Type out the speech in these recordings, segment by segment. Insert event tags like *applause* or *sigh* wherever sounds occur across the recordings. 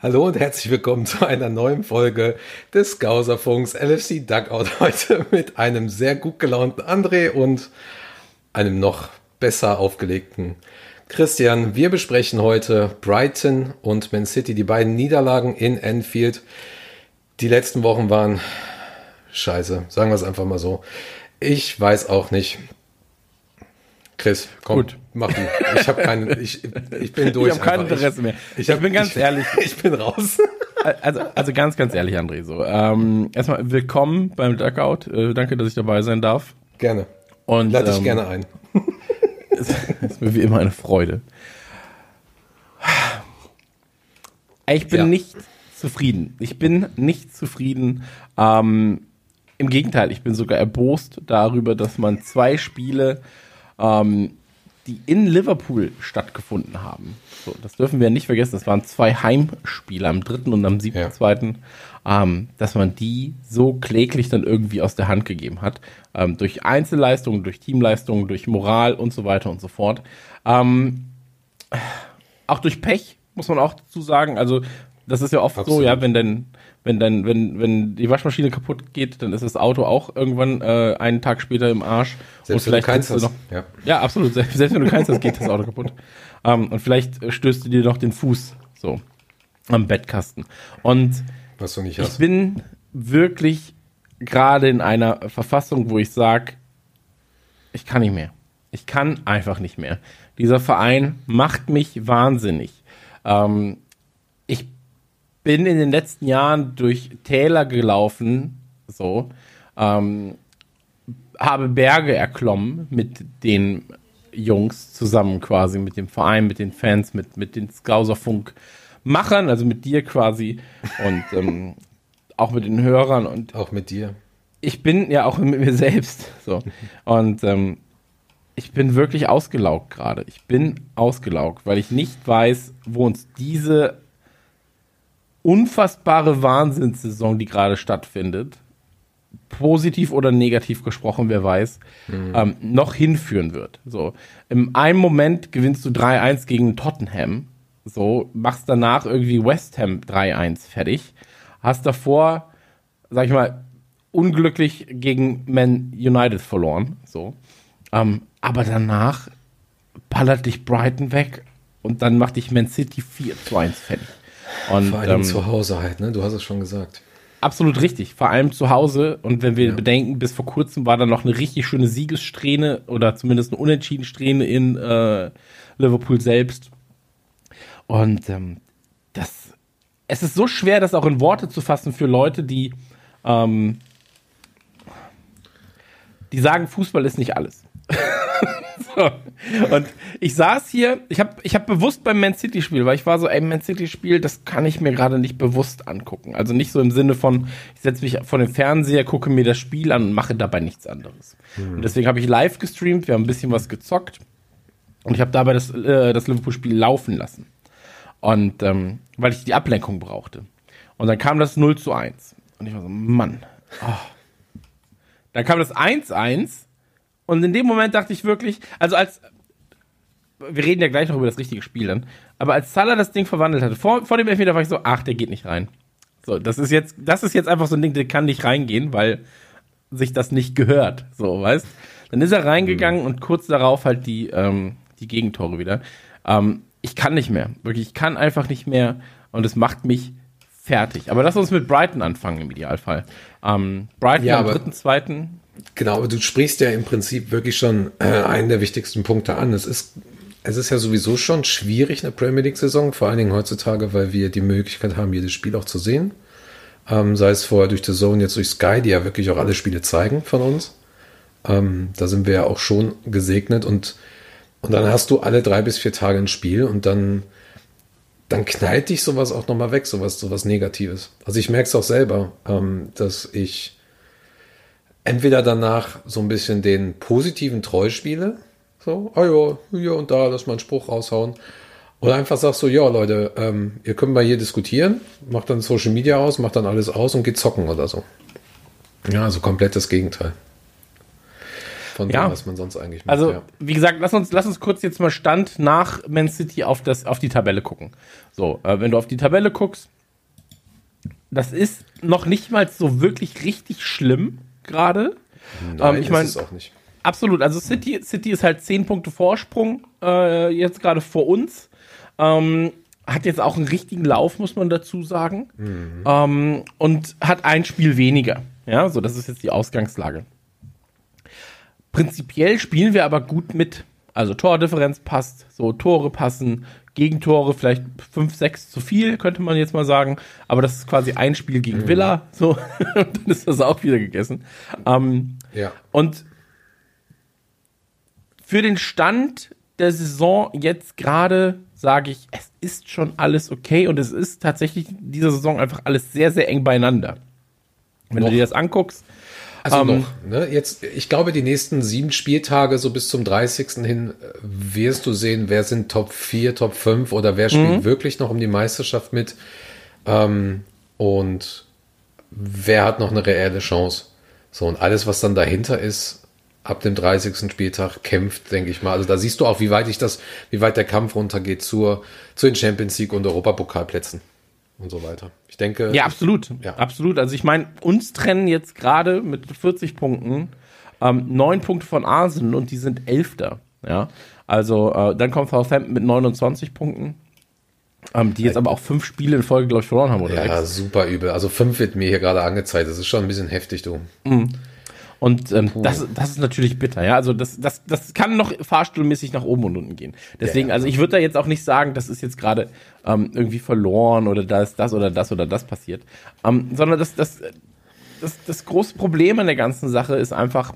Hallo und herzlich willkommen zu einer neuen Folge des Gauserfunks LFC Dugout. Heute *laughs* mit einem sehr gut gelaunten André und einem noch besser aufgelegten Christian. Wir besprechen heute Brighton und Man City, die beiden Niederlagen in Enfield. Die letzten Wochen waren scheiße, sagen wir es einfach mal so. Ich weiß auch nicht, Chris, komm, Gut. mach du. Ich habe keinen, ich, ich bin durch. Ich habe kein Interesse mehr. Ich, hab, ich bin ganz ich, ehrlich. *laughs* Ich bin raus. Also, also ganz, ganz ehrlich, André. So, ähm, erstmal willkommen beim Duckout. Äh, danke, dass ich dabei sein darf. Gerne. Und lade dich ähm, gerne ein. Es *laughs* ist mir wie immer eine Freude. Ich bin ja. nicht zufrieden. Ich bin nicht zufrieden. Ähm, Im Gegenteil, ich bin sogar erbost darüber, dass man zwei Spiele ähm, die in Liverpool stattgefunden haben. So, das dürfen wir nicht vergessen. Das waren zwei Heimspiele am dritten und am siebten, ja. zweiten, ähm, dass man die so kläglich dann irgendwie aus der Hand gegeben hat. Ähm, durch Einzelleistungen, durch Teamleistungen, durch Moral und so weiter und so fort. Ähm, auch durch Pech, muss man auch dazu sagen. Also, das ist ja oft Absolut. so, ja, wenn denn wenn dann, wenn, wenn die Waschmaschine kaputt geht, dann ist das Auto auch irgendwann äh, einen Tag später im Arsch. Selbst und wenn du keins hast. Noch, ja. ja, absolut. Selbst, selbst wenn du keins hast, geht das Auto kaputt. Ähm, und vielleicht stößt du dir noch den Fuß so am Bettkasten. Und Was du nicht hast. ich bin wirklich gerade in einer Verfassung, wo ich sage, ich kann nicht mehr. Ich kann einfach nicht mehr. Dieser Verein macht mich wahnsinnig. Ähm, ich bin in den letzten Jahren durch Täler gelaufen, so, ähm, habe Berge erklommen mit den Jungs zusammen quasi, mit dem Verein, mit den Fans, mit, mit den Skauserfunk-Machern, also mit dir quasi und ähm, auch mit den Hörern und auch mit dir. Ich bin ja auch mit mir selbst so und ähm, ich bin wirklich ausgelaugt gerade. Ich bin ausgelaugt, weil ich nicht weiß, wo uns diese unfassbare Wahnsinnssaison, die gerade stattfindet, positiv oder negativ gesprochen, wer weiß, mhm. ähm, noch hinführen wird. So, im einen Moment gewinnst du 3-1 gegen Tottenham, so, machst danach irgendwie West Ham 3-1 fertig, hast davor, sag ich mal, unglücklich gegen Man United verloren, so, ähm, aber danach ballert dich Brighton weg und dann macht dich Man City 4 1 fertig. Und, Vor allem ähm, zu Hause halt, ne? Du hast es schon gesagt. Absolut richtig, vor allem zu Hause. Und wenn wir ja. bedenken, bis vor kurzem war da noch eine richtig schöne Siegessträhne oder zumindest eine Unentschieden-Strähne in äh, Liverpool selbst. Und ähm, das, es ist so schwer, das auch in Worte zu fassen für Leute, die, ähm, die sagen, Fußball ist nicht alles. *laughs* so. Und ich saß hier, ich habe ich hab bewusst beim Man City Spiel, weil ich war so, ey, Man City Spiel, das kann ich mir gerade nicht bewusst angucken. Also nicht so im Sinne von, ich setze mich vor den Fernseher, gucke mir das Spiel an und mache dabei nichts anderes. Mhm. Und deswegen habe ich live gestreamt, wir haben ein bisschen was gezockt und ich habe dabei das, äh, das Liverpool-Spiel laufen lassen. Und ähm, weil ich die Ablenkung brauchte. Und dann kam das 0 zu 1. Und ich war so, Mann. Oh. Dann kam das 1-1 und in dem Moment dachte ich wirklich, also als, wir reden ja gleich noch über das richtige Spiel dann, aber als Salah das Ding verwandelt hatte, vor, vor dem Elfmeter war ich so, ach, der geht nicht rein. So, das ist jetzt, das ist jetzt einfach so ein Ding, der kann nicht reingehen, weil sich das nicht gehört, so, weißt? Dann ist er reingegangen mhm. und kurz darauf halt die, ähm, die Gegentore wieder. Ähm, ich kann nicht mehr, wirklich, ich kann einfach nicht mehr und es macht mich fertig. Aber lass uns mit Brighton anfangen im Idealfall. Ähm, Brighton ja, am dritten, zweiten Genau, aber du sprichst ja im Prinzip wirklich schon äh, einen der wichtigsten Punkte an. Es ist, es ist ja sowieso schon schwierig, eine Premier League-Saison, vor allen Dingen heutzutage, weil wir die Möglichkeit haben, jedes Spiel auch zu sehen. Ähm, sei es vorher durch The Zone, jetzt durch Sky, die ja wirklich auch alle Spiele zeigen von uns. Ähm, da sind wir ja auch schon gesegnet und, und dann hast du alle drei bis vier Tage ein Spiel und dann, dann knallt dich sowas auch nochmal weg, sowas, sowas Negatives. Also ich merke es auch selber, ähm, dass ich entweder danach so ein bisschen den positiven Treu spiele, so, ah ja, hier und da, lass mal einen Spruch raushauen. Oder einfach sagst du, ja, Leute, ähm, ihr könnt mal hier diskutieren, macht dann Social Media aus, macht dann alles aus und geht zocken oder so. Ja, also komplett das Gegenteil. Von ja. dem, was man sonst eigentlich macht. Also, ja. wie gesagt, lass uns, lass uns kurz jetzt mal Stand nach Man City auf, das, auf die Tabelle gucken. So, äh, wenn du auf die Tabelle guckst, das ist noch nicht mal so wirklich richtig schlimm gerade. Nein, ähm, ich meine, auch nicht. Absolut. Also City, City ist halt zehn Punkte Vorsprung äh, jetzt gerade vor uns. Ähm, hat jetzt auch einen richtigen Lauf, muss man dazu sagen. Mhm. Ähm, und hat ein Spiel weniger. Ja, so das ist jetzt die Ausgangslage. Prinzipiell spielen wir aber gut mit. Also Tordifferenz passt, so Tore passen, Gegentore vielleicht 5, 6 zu viel, könnte man jetzt mal sagen. Aber das ist quasi ein Spiel gegen mhm. Villa, so, *laughs* und dann ist das auch wieder gegessen. Ähm, ja. Und für den Stand der Saison jetzt gerade sage ich, es ist schon alles okay und es ist tatsächlich dieser Saison einfach alles sehr, sehr eng beieinander. Wenn noch. du dir das anguckst. Also ähm, noch, ne? Jetzt, ich glaube, die nächsten sieben Spieltage, so bis zum 30. hin, wirst du sehen, wer sind Top 4, Top 5 oder wer spielt mhm. wirklich noch um die Meisterschaft mit. Ähm, und wer hat noch eine reelle Chance. So, und alles, was dann dahinter ist, ab dem 30. Spieltag kämpft, denke ich mal. Also da siehst du auch, wie weit ich das, wie weit der Kampf runtergeht zur, zu den Champions League und Europapokalplätzen und so weiter. Ich denke. Ja, absolut. Ja. Absolut. Also ich meine, uns trennen jetzt gerade mit 40 Punkten ähm, neun Punkte von Arsenal und die sind Elfter. Ja. Also äh, dann kommt Southampton mit 29 Punkten. Ähm, die jetzt aber auch fünf Spiele in Folge, glaube ich, verloren haben, oder? Ja, super übel. Also fünf wird mir hier gerade angezeigt. Das ist schon ein bisschen heftig, du. Mhm. Und ähm, das, das ist natürlich bitter, ja. Also das, das, das kann noch fahrstuhlmäßig nach oben und unten gehen. Deswegen, ja, ja. also ich würde da jetzt auch nicht sagen, das ist jetzt gerade ähm, irgendwie verloren oder da ist das oder das oder das passiert. Ähm, sondern das, das, das, das große Problem an der ganzen Sache ist einfach,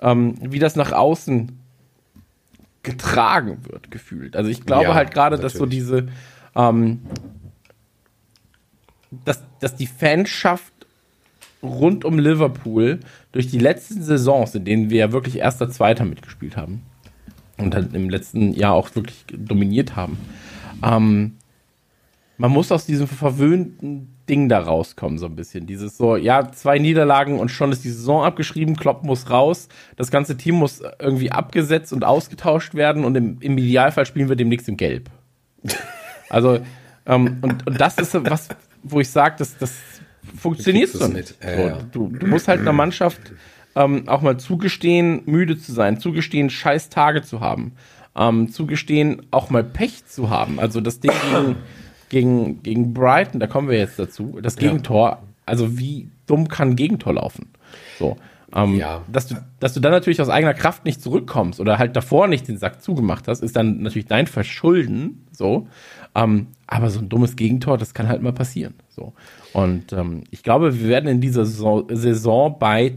ähm, wie das nach außen getragen wird, gefühlt. Also ich glaube ja, halt gerade, dass so diese, ähm, dass, dass die Fanschaft rund um Liverpool durch die letzten Saisons, in denen wir ja wirklich erster, zweiter mitgespielt haben und dann im letzten Jahr auch wirklich dominiert haben, ähm, man muss aus diesem verwöhnten Ding da rauskommen, so ein bisschen. Dieses so, ja, zwei Niederlagen und schon ist die Saison abgeschrieben, Klopp muss raus, das ganze Team muss irgendwie abgesetzt und ausgetauscht werden und im, im Idealfall spielen wir demnächst in Gelb. Also, ähm, und, und das ist was, wo ich sage, das, das funktioniert so nicht. Äh, so, du, du, musst halt einer Mannschaft ähm, auch mal zugestehen, müde zu sein, zugestehen, scheiß Tage zu haben, ähm, zugestehen, auch mal Pech zu haben. Also das Ding gegen, gegen, gegen Brighton, da kommen wir jetzt dazu, das Gegentor, ja. also wie dumm kann ein Gegentor laufen? So. Ähm, ja. dass, du, dass du dann natürlich aus eigener Kraft nicht zurückkommst oder halt davor nicht den Sack zugemacht hast, ist dann natürlich dein Verschulden. So. Ähm, aber so ein dummes Gegentor, das kann halt mal passieren. So. Und ähm, ich glaube, wir werden in dieser Saison, bei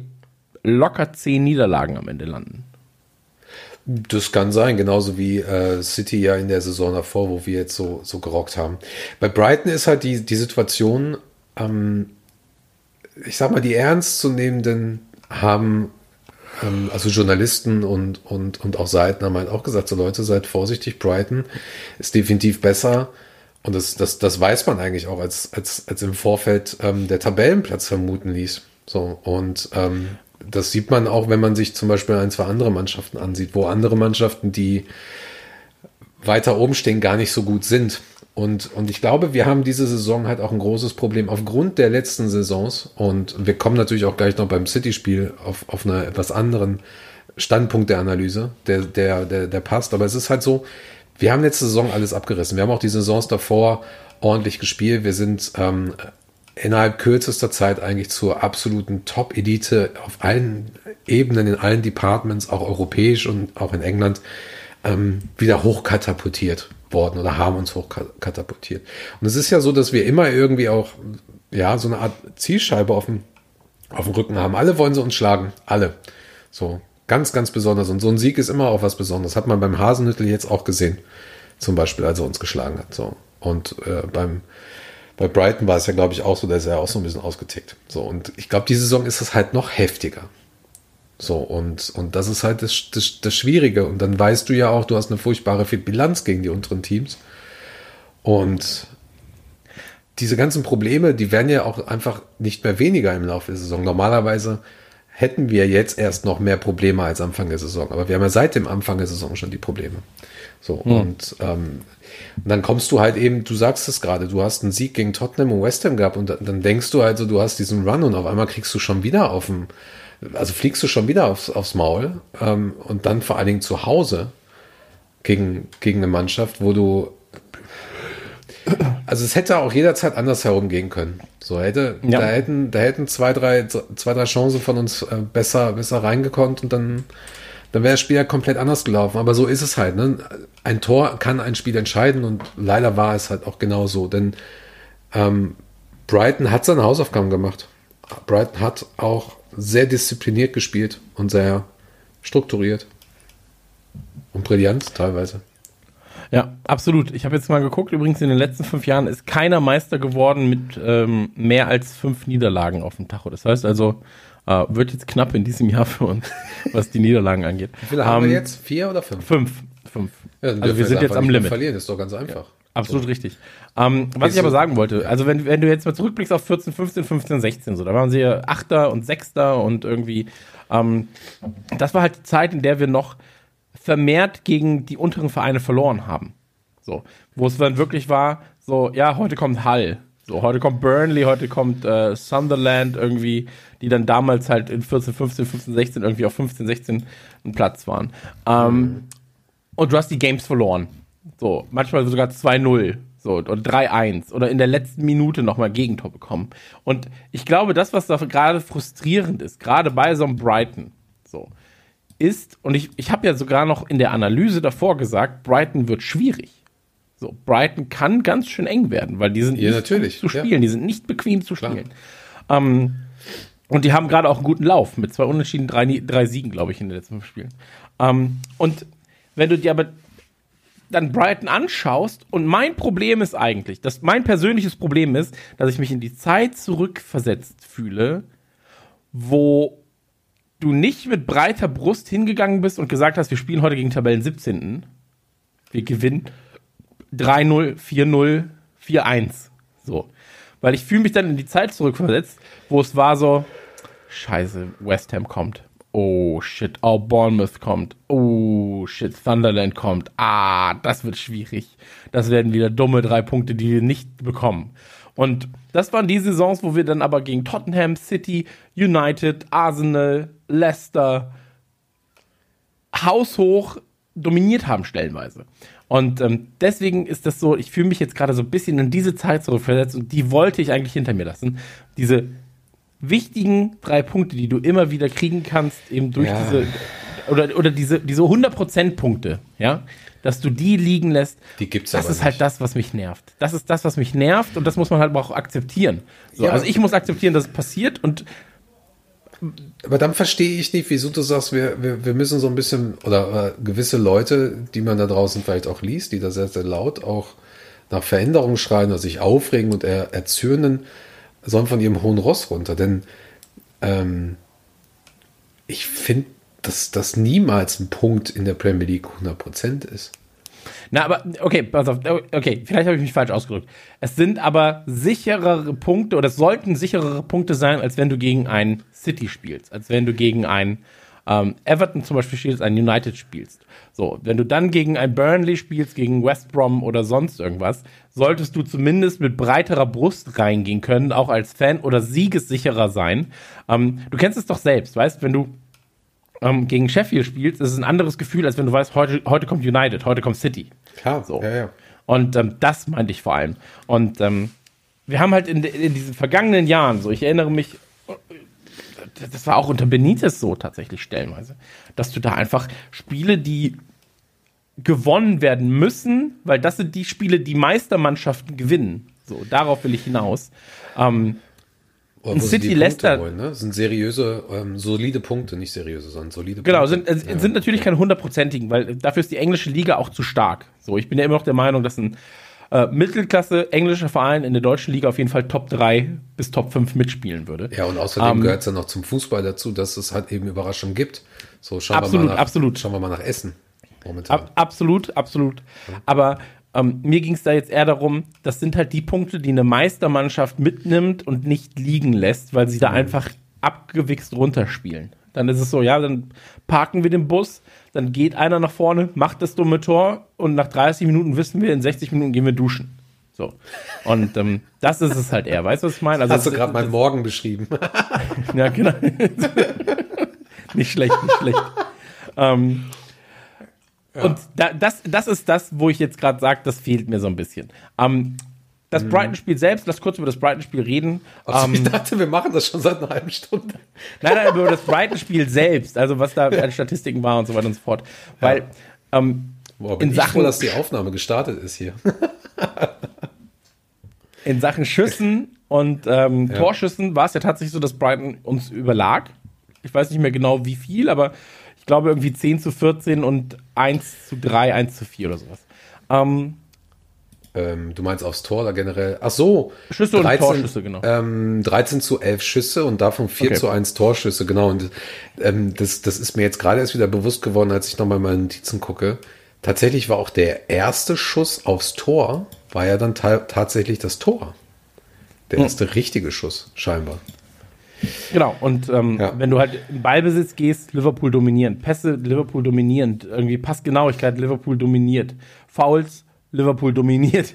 locker zehn Niederlagen am Ende landen. Das kann sein, genauso wie äh, City ja in der Saison davor, wo wir jetzt so, so gerockt haben. Bei Brighton ist halt die, die Situation, ähm, ich sag mal, die ernstzunehmenden haben, ähm, also Journalisten und, und, und auch Seiten haben halt auch gesagt, so Leute, seid vorsichtig, Brighton ist definitiv besser und das, das, das weiß man eigentlich auch, als, als, als im Vorfeld ähm, der Tabellenplatz vermuten ließ. So, und ähm, das sieht man auch, wenn man sich zum Beispiel ein, zwei andere Mannschaften ansieht, wo andere Mannschaften, die weiter oben stehen, gar nicht so gut sind. Und, und ich glaube, wir haben diese Saison halt auch ein großes Problem aufgrund der letzten Saisons. Und wir kommen natürlich auch gleich noch beim City-Spiel auf, auf einer etwas anderen Standpunkt der Analyse, der, der, der, der passt. Aber es ist halt so, wir haben letzte Saison alles abgerissen. Wir haben auch die Saisons davor ordentlich gespielt. Wir sind ähm, innerhalb kürzester Zeit eigentlich zur absoluten Top-Elite auf allen Ebenen, in allen Departments, auch europäisch und auch in England, ähm, wieder hochkatapultiert worden oder haben uns hochkatapultiert. Und es ist ja so, dass wir immer irgendwie auch ja so eine Art Zielscheibe auf dem, auf dem Rücken haben. Alle wollen sie uns schlagen. Alle. So. Ganz, ganz besonders. Und so ein Sieg ist immer auch was Besonderes. Hat man beim Hasenhüttel jetzt auch gesehen. Zum Beispiel, als er uns geschlagen hat. So. Und äh, beim, bei Brighton war es ja, glaube ich, auch so, da ist er auch so ein bisschen ausgetickt. So. Und ich glaube, diese Saison ist es halt noch heftiger. So, und, und das ist halt das, das, das Schwierige. Und dann weißt du ja auch, du hast eine furchtbare Bilanz gegen die unteren Teams. Und diese ganzen Probleme, die werden ja auch einfach nicht mehr weniger im Laufe der Saison. Normalerweise hätten wir jetzt erst noch mehr Probleme als Anfang der Saison. Aber wir haben ja seit dem Anfang der Saison schon die Probleme. So, hm. und ähm, dann kommst du halt eben, du sagst es gerade, du hast einen Sieg gegen Tottenham und West Ham gehabt und dann denkst du also, du hast diesen Run und auf einmal kriegst du schon wieder auf dem, also fliegst du schon wieder aufs, aufs Maul ähm, und dann vor allen Dingen zu Hause gegen, gegen eine Mannschaft, wo du also es hätte auch jederzeit anders herumgehen können. So hätte, ja. da hätten, da hätten zwei, drei, zwei, drei Chancen von uns äh, besser, besser reingekommen und dann, dann wäre das Spiel ja komplett anders gelaufen. Aber so ist es halt. Ne? Ein Tor kann ein Spiel entscheiden und leider war es halt auch genau so. Denn ähm, Brighton hat seine Hausaufgaben gemacht. Brighton hat auch sehr diszipliniert gespielt und sehr strukturiert. Und brillant teilweise. Ja, absolut. Ich habe jetzt mal geguckt, übrigens in den letzten fünf Jahren ist keiner Meister geworden mit ähm, mehr als fünf Niederlagen auf dem Tacho. Das heißt also, äh, wird jetzt knapp in diesem Jahr für uns, *laughs* was die Niederlagen angeht. Wie viele haben wir ähm, jetzt? Vier oder fünf? Fünf. Fünf. Ja, also wir sind jetzt am Limit. Verlieren ist doch ganz einfach. Ja, absolut so. richtig. Ähm, was ich aber sagen wollte, also wenn, wenn du jetzt mal zurückblickst auf 14, 15, 15, 16, so, da waren sie ja Achter und Sechster und irgendwie, ähm, das war halt die Zeit, in der wir noch vermehrt gegen die unteren Vereine verloren haben. So, wo es dann wirklich war, so, ja, heute kommt Hull. So, heute kommt Burnley, heute kommt äh, Sunderland irgendwie, die dann damals halt in 14, 15, 15, 16 irgendwie auf 15, 16 einen Platz waren. Ähm, mhm. Und du hast die Games verloren. So, manchmal sogar 2-0. So, oder 3-1 oder in der letzten Minute nochmal Gegentor bekommen. Und ich glaube, das, was da gerade frustrierend ist, gerade bei so einem Brighton, so, ist, und ich, ich habe ja sogar noch in der Analyse davor gesagt, Brighton wird schwierig. So, Brighton kann ganz schön eng werden, weil die sind ja, nicht zu spielen, ja. die sind nicht bequem zu spielen. Ähm, und die haben gerade auch einen guten Lauf mit zwei Unentschieden, drei, drei Siegen, glaube ich, in den letzten fünf Spielen. Ähm, und wenn du dir aber dann Brighton anschaust, und mein Problem ist eigentlich, dass mein persönliches Problem ist, dass ich mich in die Zeit zurückversetzt fühle, wo du nicht mit breiter Brust hingegangen bist und gesagt hast, wir spielen heute gegen Tabellen 17. Wir gewinnen 3-0, 4-0, 4-1. So. Weil ich fühle mich dann in die Zeit zurückversetzt, wo es war so, scheiße, West Ham kommt. Oh shit, oh Bournemouth kommt. Oh shit, Thunderland kommt. Ah, das wird schwierig. Das werden wieder dumme drei Punkte, die wir nicht bekommen. Und das waren die Saisons, wo wir dann aber gegen Tottenham, City, United, Arsenal, Leicester haushoch dominiert haben stellenweise. Und ähm, deswegen ist das so, ich fühle mich jetzt gerade so ein bisschen in diese Zeit zurückversetzt und die wollte ich eigentlich hinter mir lassen. Diese wichtigen drei Punkte, die du immer wieder kriegen kannst, eben durch ja. diese oder, oder diese, diese 100% Punkte, ja, dass du die liegen lässt, die gibt's das ist halt nicht. halt das, was mich nervt. Das ist das, was mich nervt und das muss man halt auch akzeptieren. So, ja. Also ich muss akzeptieren, dass es passiert und aber dann verstehe ich nicht, wieso du sagst, wir, wir, wir müssen so ein bisschen, oder äh, gewisse Leute, die man da draußen vielleicht auch liest, die da sehr, sehr laut auch nach Veränderungen schreien oder sich aufregen und er, erzürnen, sollen von ihrem hohen Ross runter. Denn ähm, ich finde, dass das niemals ein Punkt in der Premier League 100% ist. Na, aber, okay, pass auf, okay, vielleicht habe ich mich falsch ausgedrückt. Es sind aber sicherere Punkte oder es sollten sicherere Punkte sein, als wenn du gegen ein City spielst, als wenn du gegen ein ähm, Everton zum Beispiel spielst, ein United spielst. So, wenn du dann gegen ein Burnley spielst, gegen West Brom oder sonst irgendwas, solltest du zumindest mit breiterer Brust reingehen können, auch als Fan oder siegessicherer sein. Ähm, du kennst es doch selbst, weißt, wenn du ähm, gegen Sheffield spielst, ist es ein anderes Gefühl, als wenn du weißt, heute, heute kommt United, heute kommt City. Klar, so. ja, ja. Und ähm, das meinte ich vor allem. Und ähm, wir haben halt in, in diesen vergangenen Jahren, so ich erinnere mich, das war auch unter Benitez so tatsächlich stellenweise, dass du da einfach Spiele, die gewonnen werden müssen, weil das sind die Spiele, die Meistermannschaften gewinnen. So, darauf will ich hinaus. Ähm, ein City Leicester. Holen, ne? Sind seriöse, ähm, solide Punkte, nicht seriöse, sondern solide genau, Punkte. Genau, sind, äh, sind natürlich keine hundertprozentigen, weil dafür ist die englische Liga auch zu stark. So, ich bin ja immer noch der Meinung, dass ein äh, Mittelklasse englischer Verein in der deutschen Liga auf jeden Fall Top 3 bis Top 5 mitspielen würde. Ja, und außerdem ähm, gehört es ja noch zum Fußball dazu, dass es halt eben Überraschungen gibt. So, schauen absolut, wir mal nach, absolut. Schauen wir mal nach Essen momentan. Ab, absolut, absolut. Aber Ähm, mir ging es da jetzt eher darum, das sind halt die Punkte, die eine Meistermannschaft mitnimmt und nicht liegen lässt, weil sie da einfach abgewichst runterspielen. Dann ist es so, ja, dann parken wir den Bus, dann geht einer nach vorne, macht das dumme Tor und nach 30 Minuten wissen wir, in 60 Minuten gehen wir duschen. So. Und ähm, das ist es halt eher. Weißt du, was ich meine? Also, Hast du gerade meinen Morgen beschrieben? *laughs* ja, genau. nicht schlecht, nicht schlecht. ähm, ja. Und da, das, das ist das, wo ich jetzt gerade sage, das fehlt mir so ein bisschen. Ähm, das mhm. Brighton-Spiel selbst, lass kurz über das Brighton-Spiel reden. Also, ähm, ich dachte, wir machen das schon seit einer halben Stunde. Nein, nein, über das Brighton-Spiel selbst, also was da an Statistiken war und so weiter und so fort. Weil ähm, Boah, in ich Sachen, froh, dass die Aufnahme gestartet ist hier. *laughs* in Sachen Schüssen und ähm, ja. Torschüssen war es ja tatsächlich so, dass Brighton uns überlag. Ich weiß nicht mehr genau wie viel, aber ich glaube irgendwie 10 zu 14 und 1 zu 3, 1 zu 4 oder sowas. Ähm, ähm, du meinst aufs Tor oder generell? Ach so. Schüsse 13, und Torschüsse, genau. Ähm, 13 zu 11 Schüsse und davon 4 okay. zu 1 Torschüsse, genau. Und ähm, das, das ist mir jetzt gerade erst wieder bewusst geworden, als ich nochmal meine Notizen gucke. Tatsächlich war auch der erste Schuss aufs Tor, war ja dann tatsächlich das Tor. Der hm. erste hm. richtige Schuss, scheinbar. Genau, und ähm, ja. wenn du halt in Ballbesitz gehst, Liverpool dominierend. Pässe, Liverpool dominierend. Irgendwie Passgenauigkeit, Liverpool dominiert. Fouls, Liverpool dominiert.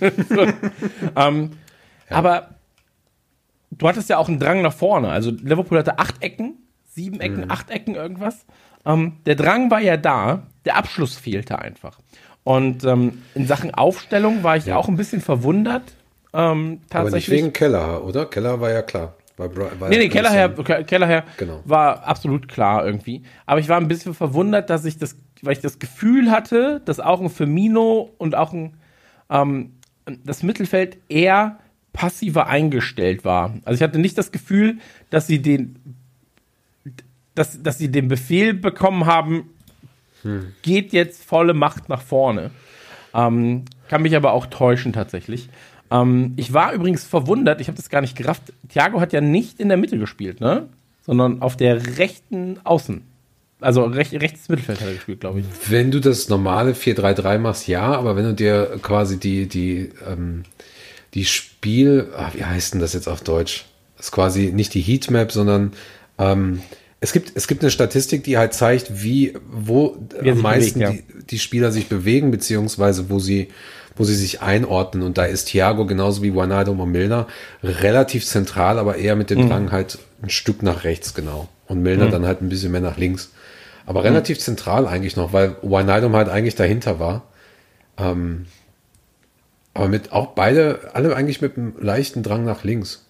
*laughs* ähm, ja. Aber du hattest ja auch einen Drang nach vorne. Also Liverpool hatte acht Ecken, sieben Ecken, mhm. acht Ecken, irgendwas. Ähm, der Drang war ja da, der Abschluss fehlte einfach. Und ähm, in Sachen Aufstellung war ich ja. auch ein bisschen verwundert. Ähm, tatsächlich. Aber nicht wegen Keller, oder? Keller war ja klar. War, war nee, nee, Kellerherr, Kellerherr genau. war absolut klar irgendwie. Aber ich war ein bisschen verwundert, dass ich das, weil ich das Gefühl hatte, dass auch ein Firmino und auch ein, ähm, das Mittelfeld eher passiver eingestellt war. Also ich hatte nicht das Gefühl, dass sie den, dass, dass sie den Befehl bekommen haben, hm. geht jetzt volle Macht nach vorne. Ähm, kann mich aber auch täuschen tatsächlich. Ähm, ich war übrigens verwundert, ich habe das gar nicht gerafft. Thiago hat ja nicht in der Mitte gespielt, ne? Sondern auf der rechten Außen. Also rech, rechtes Mittelfeld hat er gespielt, glaube ich. Wenn du das normale 4-3-3 machst, ja, aber wenn du dir quasi die, die, ähm, die Spiel, ach, wie heißt denn das jetzt auf Deutsch? Das ist quasi nicht die Heatmap, sondern ähm, es gibt, es gibt eine Statistik, die halt zeigt, wie, wo wie am meisten bewegt, ja. die, die, Spieler sich bewegen, beziehungsweise wo sie, wo sie sich einordnen. Und da ist Thiago genauso wie und Milner relativ zentral, aber eher mit dem mhm. Drang halt ein Stück nach rechts, genau. Und Milner mhm. dann halt ein bisschen mehr nach links. Aber mhm. relativ zentral eigentlich noch, weil Wijnaldum halt eigentlich dahinter war. Ähm, aber mit auch beide, alle eigentlich mit einem leichten Drang nach links.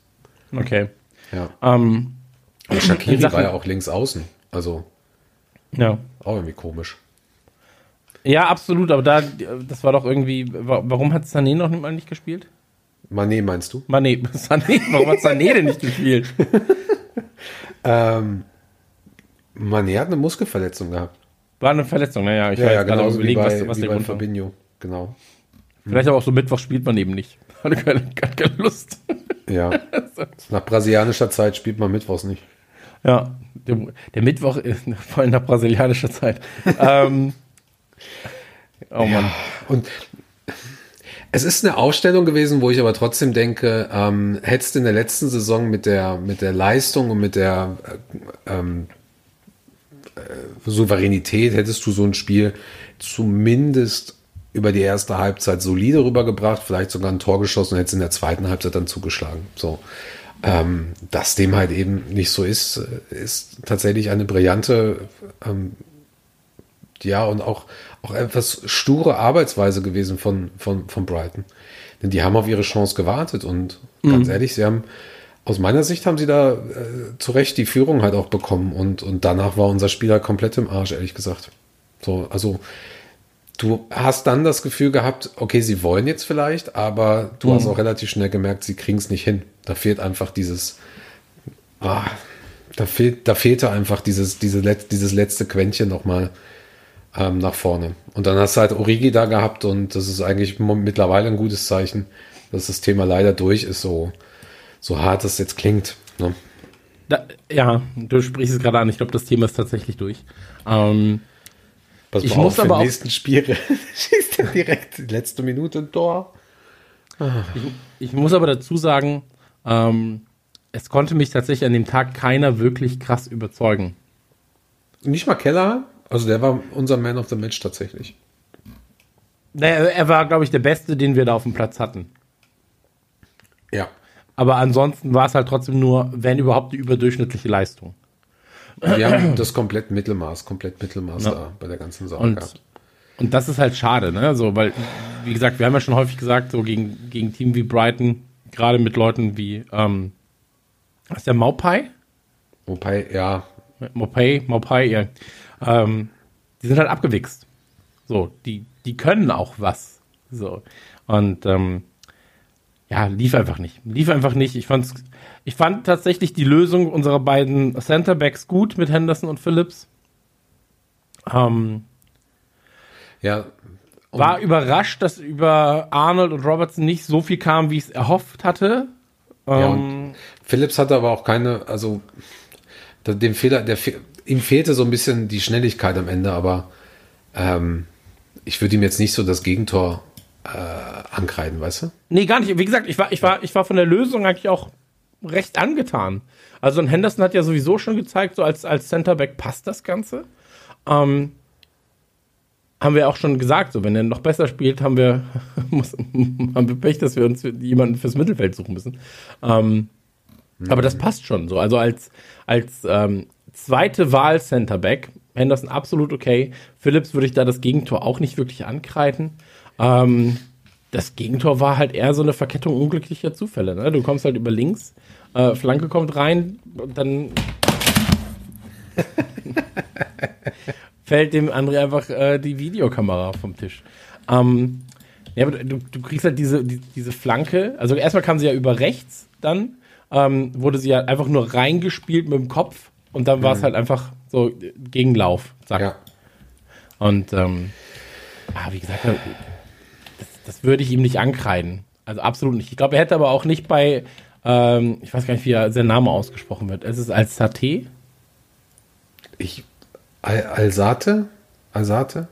Okay. Ja. Ähm, und Shakiri war ja auch links außen. Also. Ja. Auch irgendwie komisch. Ja, absolut, aber da, das war doch irgendwie, warum hat Sané noch mal nicht gespielt? Mané meinst du? Mané, *laughs* Sané, warum hat Sané denn nicht gespielt? *laughs* ähm, Mané hat eine Muskelverletzung gehabt. War eine Verletzung, naja, ich ja, ja, genau, überlegen, bei, was, was der Grund Fabinho, genau. Vielleicht aber auch so Mittwoch spielt man eben nicht. *laughs* Hatte keine, keine Lust. Ja. *laughs* Nach brasilianischer Zeit spielt man Mittwochs nicht. Ja, der, der Mittwoch *laughs* ist voll nach brasilianischer Zeit. ähm, oh Mann. Ja, und es ist eine Ausstellung gewesen, wo ich aber trotzdem denke, ähm, hättest du in der letzten Saison mit der, mit der Leistung und mit der äh, ähm, äh, Souveränität, hättest du so ein Spiel zumindest über die erste Halbzeit solide rübergebracht, vielleicht sogar ein Tor geschossen und hättest in der zweiten Halbzeit dann zugeschlagen. So. Ähm, dass dem halt eben nicht so ist, ist tatsächlich eine brillante, ähm, ja, und auch, auch etwas sture Arbeitsweise gewesen von, von, von Brighton. Denn die haben auf ihre Chance gewartet und mhm. ganz ehrlich, sie haben, aus meiner Sicht haben sie da äh, zu Recht die Führung halt auch bekommen und, und danach war unser Spieler komplett im Arsch, ehrlich gesagt. So, also, du hast dann das Gefühl gehabt, okay, sie wollen jetzt vielleicht, aber du mhm. hast auch relativ schnell gemerkt, sie kriegen es nicht hin. Da fehlt einfach dieses, ah, da fehlt, da fehlte einfach dieses, diese dieses letzte Quäntchen nochmal ähm, nach vorne. Und dann hast du halt Origi da gehabt und das ist eigentlich mittlerweile ein gutes Zeichen, dass das Thema leider durch ist, so, so hart es jetzt klingt. Ne? Da, ja, du sprichst es gerade an. Ich glaube, das Thema ist tatsächlich durch. Ähm, Pass Ich muss auf, aber im nächsten Spiel *laughs* schießt er direkt die letzte Minute ein Tor. Ich muss aber dazu sagen, ähm, es konnte mich tatsächlich an dem Tag keiner wirklich krass überzeugen. Nicht mal Keller, also der war unser Man of the Match tatsächlich. Naja, er war, glaube ich, der Beste, den wir da auf dem Platz hatten. Ja. Aber ansonsten war es halt trotzdem nur, wenn überhaupt, eine überdurchschnittliche Leistung. Wir haben das komplett Mittelmaß, komplett Mittelmaß Ja. da bei der ganzen Sache Und, gehabt. und das ist halt schade, ne? So, weil, wie gesagt, wir haben ja schon häufig gesagt, so gegen, gegen Team wie Brighton, gerade mit Leuten wie, ähm, was ist der Maupai? Wobei, ja, Maupai, Maupai, ja. Ähm, die sind halt abgewichst. So, die, die können auch was. So. Und ähm, ja, lief einfach nicht. Lief einfach nicht. Ich fand's, ich fand tatsächlich die Lösung unserer beiden Centerbacks gut mit Henderson und Phillips. Ähm, ja. War überrascht, dass über Arnold und Robertson nicht so viel kam, wie ich es erhofft hatte. Ja, Ähm, Phillips hatte aber auch keine, also dem Fehler, der fe- ihm fehlte so ein bisschen die Schnelligkeit am Ende, aber ähm, ich würde ihm jetzt nicht so das Gegentor äh, ankreiden, weißt du? Nee, gar nicht. Wie gesagt, ich war, ich war, ich war von der Lösung eigentlich auch recht angetan. Also ein Henderson hat ja sowieso schon gezeigt, so als, als Centerback passt das Ganze. Ähm, haben wir auch schon gesagt, so wenn er noch besser spielt, haben wir, *laughs* muss, haben wir Pech, dass wir uns jemanden fürs Mittelfeld suchen müssen. Ähm, Aber das passt schon so. Also als, als ähm, zweite Wahl Centerback, Henderson absolut okay. Phillips würde ich da das Gegentor auch nicht wirklich ankreiden. Ähm, das Gegentor war halt eher so eine Verkettung unglücklicher Zufälle. Ne? Du kommst halt über links, äh, Flanke kommt rein und dann fällt dem André einfach äh, die Videokamera vom Tisch. Ähm, ja, aber du, du kriegst halt diese, die, diese Flanke. Also erstmal kam sie ja über rechts, dann ähm, wurde sie ja einfach nur reingespielt mit dem Kopf und dann war es halt einfach so Gegenlauf. Zack. Ja. Und ähm, ah, wie gesagt, das, das würde ich ihm nicht ankreiden. Also absolut nicht. Ich glaube, er hätte aber auch nicht bei, ähm, ich weiß gar nicht, wie er, sein Name ausgesprochen wird. Es ist als Saté. Ich, Al Alsate? Alsate?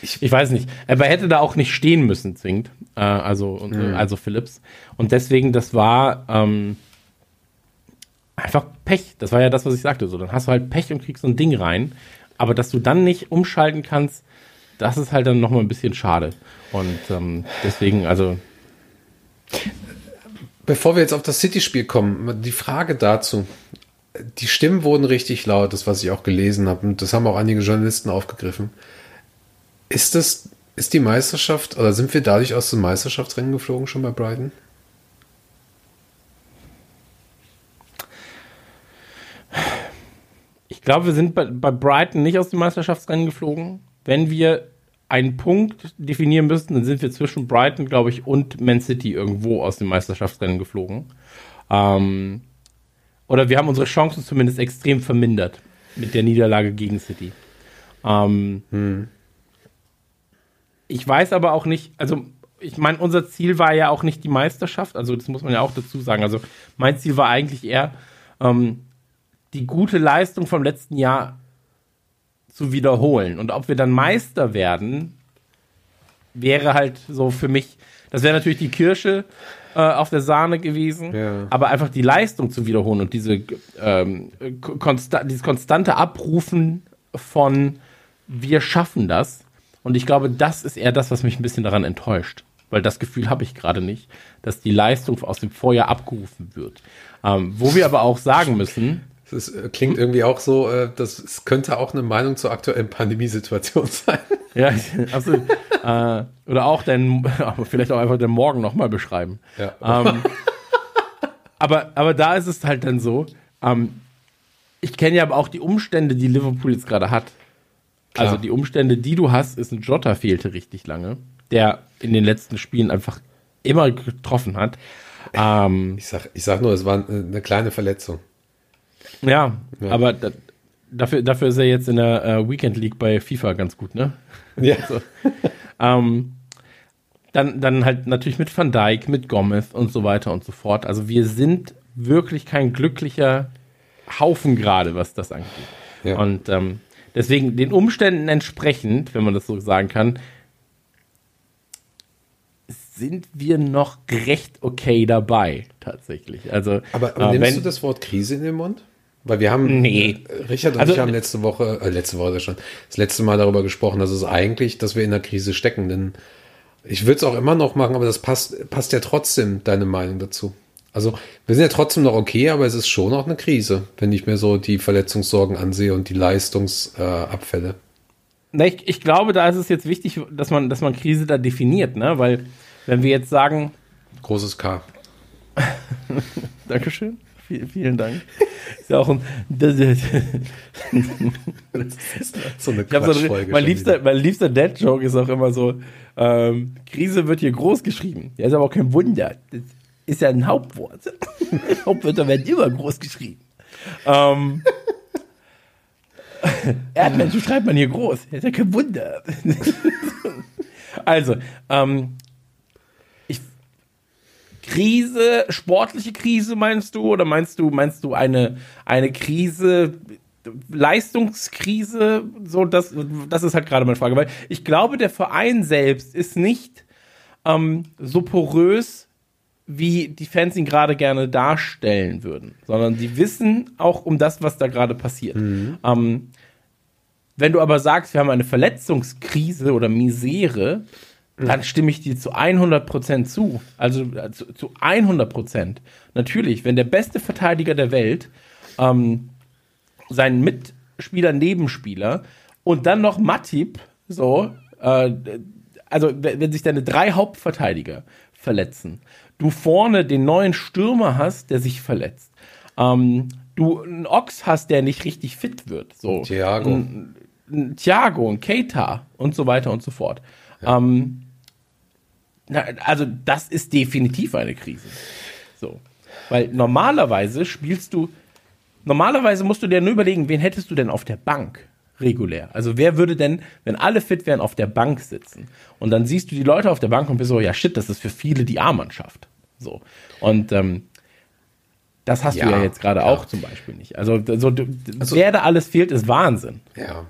Ich weiß nicht. Aber er hätte da auch nicht stehen müssen, zwingend. Äh, also, und, also Phillips. Und deswegen, das war ähm, einfach Pech. Das war ja das, was ich sagte. So, dann hast du halt Pech und kriegst so ein Ding rein. Aber dass du dann nicht umschalten kannst, das ist halt dann nochmal ein bisschen schade. Und ähm, deswegen, also, Bevor wir jetzt auf das City-Spiel kommen, die Frage dazu. Die Stimmen wurden richtig laut, das, was ich auch gelesen habe, und das haben auch einige Journalisten aufgegriffen. Ist das, ist die Meisterschaft, oder sind wir dadurch aus dem Meisterschaftsrennen geflogen schon bei Brighton? Ich glaube, wir sind bei, bei Brighton nicht aus dem Meisterschaftsrennen geflogen. Wenn wir einen Punkt definieren müssten, dann sind wir zwischen Brighton, glaube ich, und Man City irgendwo aus dem Meisterschaftsrennen geflogen. Ähm, oder wir haben unsere Chancen zumindest extrem vermindert mit der Niederlage gegen City. Ähm, Ich weiß aber auch nicht, also ich meine, unser Ziel war ja auch nicht die Meisterschaft, also das muss man ja auch dazu sagen. Also mein Ziel war eigentlich eher, ähm, die gute Leistung vom letzten Jahr zu wiederholen. Und ob wir dann Meister werden, wäre halt so für mich, das wäre natürlich die Kirsche äh, auf der Sahne gewesen, Ja. aber einfach die Leistung zu wiederholen und diese, ähm, konsta dieses konstante Abrufen von wir schaffen das. Und ich glaube, das ist eher das, was mich ein bisschen daran enttäuscht. Weil das Gefühl habe ich gerade nicht, dass die Leistung aus dem Vorjahr abgerufen wird. Ähm, wo wir aber auch sagen müssen, Das äh, klingt irgendwie auch so, äh, das könnte auch eine Meinung zur aktuellen Pandemiesituation *laughs* sein. Ja, *laughs* absolut. äh, oder auch den, *laughs* aber vielleicht auch einfach den Morgen nochmal beschreiben. Ja. Ähm, aber, aber da ist es halt dann so, ähm, ich kenne ja aber auch die Umstände, die Liverpool jetzt gerade hat. Klar. Also die Umstände, die du hast, ist ein Jota fehlte richtig lange, der in den letzten Spielen einfach immer getroffen hat. Ähm, Ich sag, ich sag nur, es war eine kleine Verletzung. Ja, Ja. aber da, dafür, dafür ist er jetzt in der äh, Weekend League bei FIFA ganz gut, ne? Ja. Ähm, dann, dann halt natürlich mit Van Dijk, mit Gomez und so weiter und so fort. Also wir sind wirklich kein glücklicher Haufen gerade, was das angeht. Ja. Und ähm, deswegen den Umständen entsprechend, wenn man das so sagen kann, sind wir noch recht okay dabei, tatsächlich. Also, aber, aber äh, nimmst wenn, du das Wort Krise in den Mund? Weil wir haben, nee. Richard und also, ich haben letzte Woche, äh, letzte Woche schon, das letzte Mal darüber gesprochen, dass es eigentlich, dass wir in der Krise stecken, denn ich würde es auch immer noch machen, aber das passt, passt ja trotzdem deine Meinung dazu. Also wir sind ja trotzdem noch okay, aber es ist schon auch eine Krise, wenn ich mir so die Verletzungssorgen ansehe und die Leistungsabfälle. Äh, ich, ich, glaube, da ist es jetzt wichtig, dass man, dass man Krise da definiert, ne? Weil wenn wir jetzt sagen. Großes K. *laughs* Dankeschön. Vielen Dank. *laughs* Ist ja auch ein. Das, das ist *laughs* so eine Quatschfolge. So, mein, liebster, mein liebster Dad-Joke ist auch immer so: ähm, Krise wird hier groß geschrieben. Ja, ist aber auch kein Wunder. Das ist ja ein Hauptwort. *laughs* Hauptwörter werden immer groß geschrieben. Ähm, Erdmenschen schreibt man hier groß. Das ist ja kein Wunder. also, ähm, Krise, sportliche Krise meinst du oder meinst du meinst du eine eine Krise Leistungskrise so das das ist halt gerade meine Frage, weil ich glaube der Verein selbst ist nicht ähm, so porös wie die Fans ihn gerade gerne darstellen würden, sondern die wissen auch um das, was da gerade passiert. Mhm. Ähm, wenn du aber sagst, wir haben eine Verletzungskrise oder Misere, dann stimme ich dir zu 100% zu. Also äh, zu, zu 100%. Natürlich, wenn der beste Verteidiger der Welt ähm, seinen Mitspieler, Nebenspieler und dann noch Matip, so, äh, also wenn sich deine drei Hauptverteidiger verletzen, du vorne den neuen Stürmer hast, der sich verletzt, ähm, du einen Ochs hast, der nicht richtig fit wird, so. Thiago. Ein, ein Thiago, ein Keita und so weiter und so fort. Ja. Ähm, also das ist definitiv eine Krise. So. Weil normalerweise spielst du, normalerweise musst du dir nur überlegen, wen hättest du denn auf der Bank regulär? Also wer würde denn, wenn alle fit wären, auf der Bank sitzen? Und dann siehst du die Leute auf der Bank und bist so, ja shit, das ist für viele die A-Mannschaft. So. Und ähm, das hast ja, du ja jetzt gerade auch zum Beispiel nicht. Also, so, also, wer da alles fehlt, ist Wahnsinn. Ja.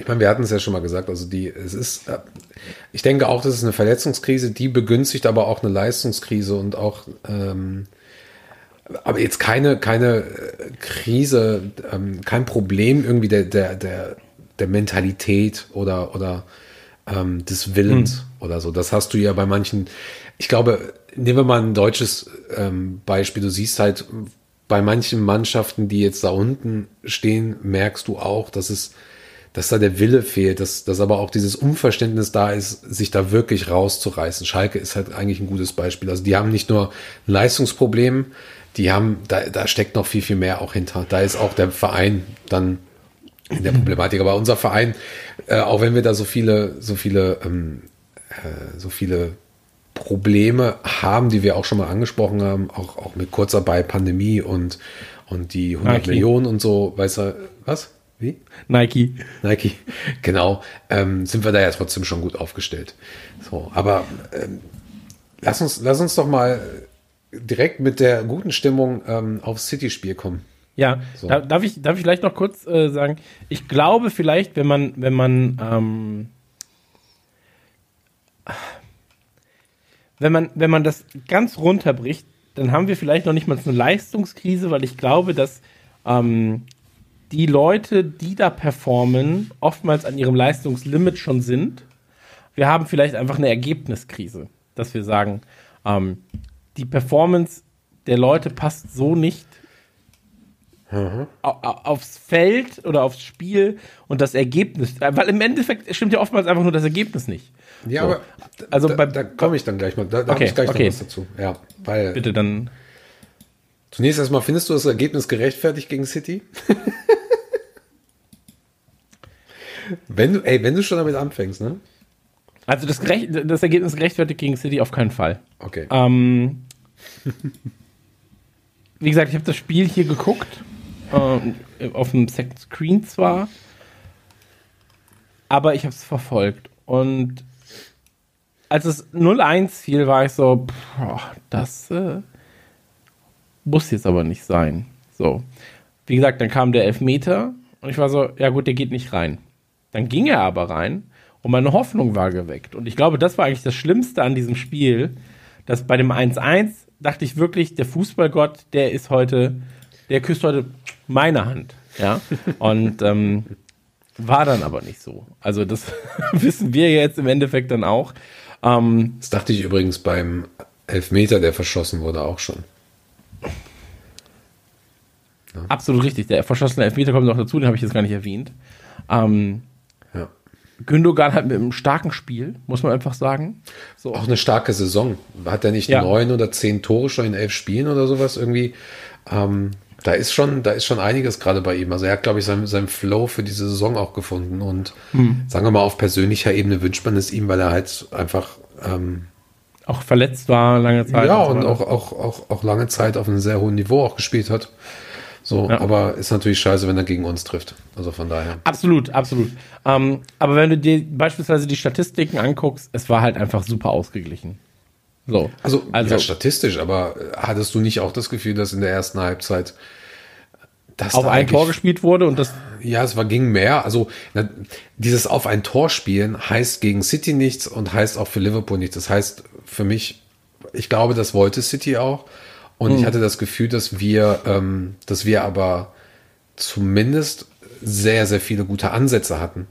Ich meine, wir hatten es ja schon mal gesagt, also die, es ist, äh, ich denke auch, das ist eine Verletzungskrise, die begünstigt aber auch eine Leistungskrise und auch, ähm, aber jetzt keine, keine äh, Krise, ähm, kein Problem irgendwie der, der, der, der Mentalität oder, oder ähm, des Willens hm. oder so. Das hast du ja bei manchen, ich glaube, nehmen wir mal ein deutsches ähm, Beispiel. Du siehst halt bei manchen Mannschaften, die jetzt da unten stehen, merkst du auch, dass es dass da der Wille fehlt, dass, dass aber auch dieses Unverständnis da ist, sich da wirklich rauszureißen. Schalke ist halt eigentlich ein gutes Beispiel. Also die haben nicht nur ein Leistungsproblem, die haben, da, da steckt noch viel, viel mehr auch hinter. Da ist auch der Verein dann in der Problematik. Aber unser Verein, äh, auch wenn wir da so viele, so viele, ähm, äh, so viele Probleme haben, die wir auch schon mal angesprochen haben, auch, auch mit Kurzarbeit, Pandemie und, und die 100 okay. Millionen und so, weißt du, was? Wie? Nike. Nike, genau. Ähm, sind wir da ja trotzdem schon gut aufgestellt. So, aber ähm, lass, uns, lass uns doch mal direkt mit der guten Stimmung ähm, aufs City-Spiel kommen. Ja, so. da, darf, ich, darf ich vielleicht noch kurz äh, sagen, ich glaube vielleicht, wenn man, wenn man, ähm, wenn man, wenn man das ganz runterbricht, dann haben wir vielleicht noch nicht mal eine Leistungskrise, weil ich glaube, dass ähm, die Leute, die da performen, oftmals an ihrem Leistungslimit schon sind. Wir haben vielleicht einfach eine Ergebniskrise, dass wir sagen, ähm, die Performance der Leute passt so nicht mhm. aufs Feld oder aufs Spiel und das Ergebnis, äh, weil im Endeffekt stimmt ja oftmals einfach nur das Ergebnis nicht. Ja, so. aber also da, da komme ich dann gleich mal, da, da okay, habe ich gleich okay. noch was dazu. Ja, weil bitte dann. Zunächst erstmal, findest du das Ergebnis gerechtfertigt gegen City? *laughs* wenn du, ey, wenn du schon damit anfängst, ne? Also das, das Ergebnis gerechtfertigt gegen City auf keinen Fall. Okay. Ähm, *laughs* wie gesagt, ich habe das Spiel hier geguckt, äh, auf dem Second Screen zwar, aber ich habe es verfolgt. Und als es 0-1 fiel, war ich so, pff, das äh, muss jetzt aber nicht sein. So. Wie gesagt, dann kam der Elfmeter und ich war so, ja gut, der geht nicht rein. Dann ging er aber rein und meine Hoffnung war geweckt. Und ich glaube, das war eigentlich das Schlimmste an diesem Spiel, dass bei dem 1-1 dachte ich wirklich, der Fußballgott, der ist heute, der küsst heute meine Hand. Ja. *laughs* Und ähm, war dann aber nicht so. Also, das *laughs* wissen wir jetzt im Endeffekt dann auch. Ähm, das dachte ich übrigens beim Elfmeter, der verschossen wurde, auch schon. Ja. Absolut richtig. Der verschossene Elfmeter kommt noch dazu, den habe ich jetzt gar nicht erwähnt. Ähm, ja. Gündogan hat mit einem starken Spiel, muss man einfach sagen. So. Auch eine starke Saison. Hat er nicht ja. neun oder zehn Tore schon in elf Spielen oder sowas irgendwie? Ähm, da ist schon, da ist schon einiges gerade bei ihm. Also er hat, glaube ich, seinen, seinen Flow für diese Saison auch gefunden. Und hm. sagen wir mal, auf persönlicher Ebene wünscht man es ihm, weil er halt einfach ähm, auch verletzt war lange Zeit. Ja, und, und auch, auch, auch, auch lange Zeit auf einem sehr hohen Niveau auch gespielt hat. So, ja. aber ist natürlich scheiße, wenn er gegen uns trifft. Also von daher. Absolut, absolut. Ähm, aber wenn du dir beispielsweise die Statistiken anguckst, es war halt einfach super ausgeglichen. So. Also, also ja, statistisch, aber hattest du nicht auch das Gefühl, dass in der ersten Halbzeit das auf ein Tor gespielt wurde und das ja, es war ging mehr. Also na, dieses auf ein Tor spielen heißt gegen City nichts und heißt auch für Liverpool nichts. Das heißt für mich, ich glaube, das wollte City auch und hm. ich hatte das Gefühl, dass wir, ähm, dass wir aber zumindest sehr sehr viele gute Ansätze hatten.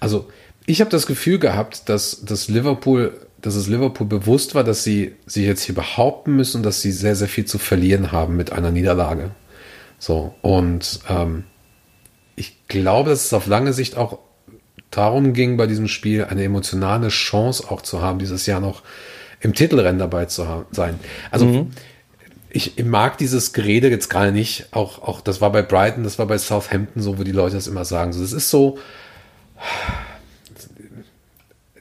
Also ich habe das Gefühl gehabt, dass, dass Liverpool dass es Liverpool bewusst war, dass sie sich jetzt hier behaupten müssen, dass sie sehr, sehr viel zu verlieren haben mit einer Niederlage. So, und ähm, ich glaube, dass es auf lange Sicht auch darum ging, bei diesem Spiel eine emotionale Chance auch zu haben, dieses Jahr noch im Titelrennen dabei zu sein. Also mhm. Ich, mag dieses Gerede jetzt gerade nicht. Auch, auch das war bei Brighton, das war bei Southampton so, wo die Leute das immer sagen. So, das ist so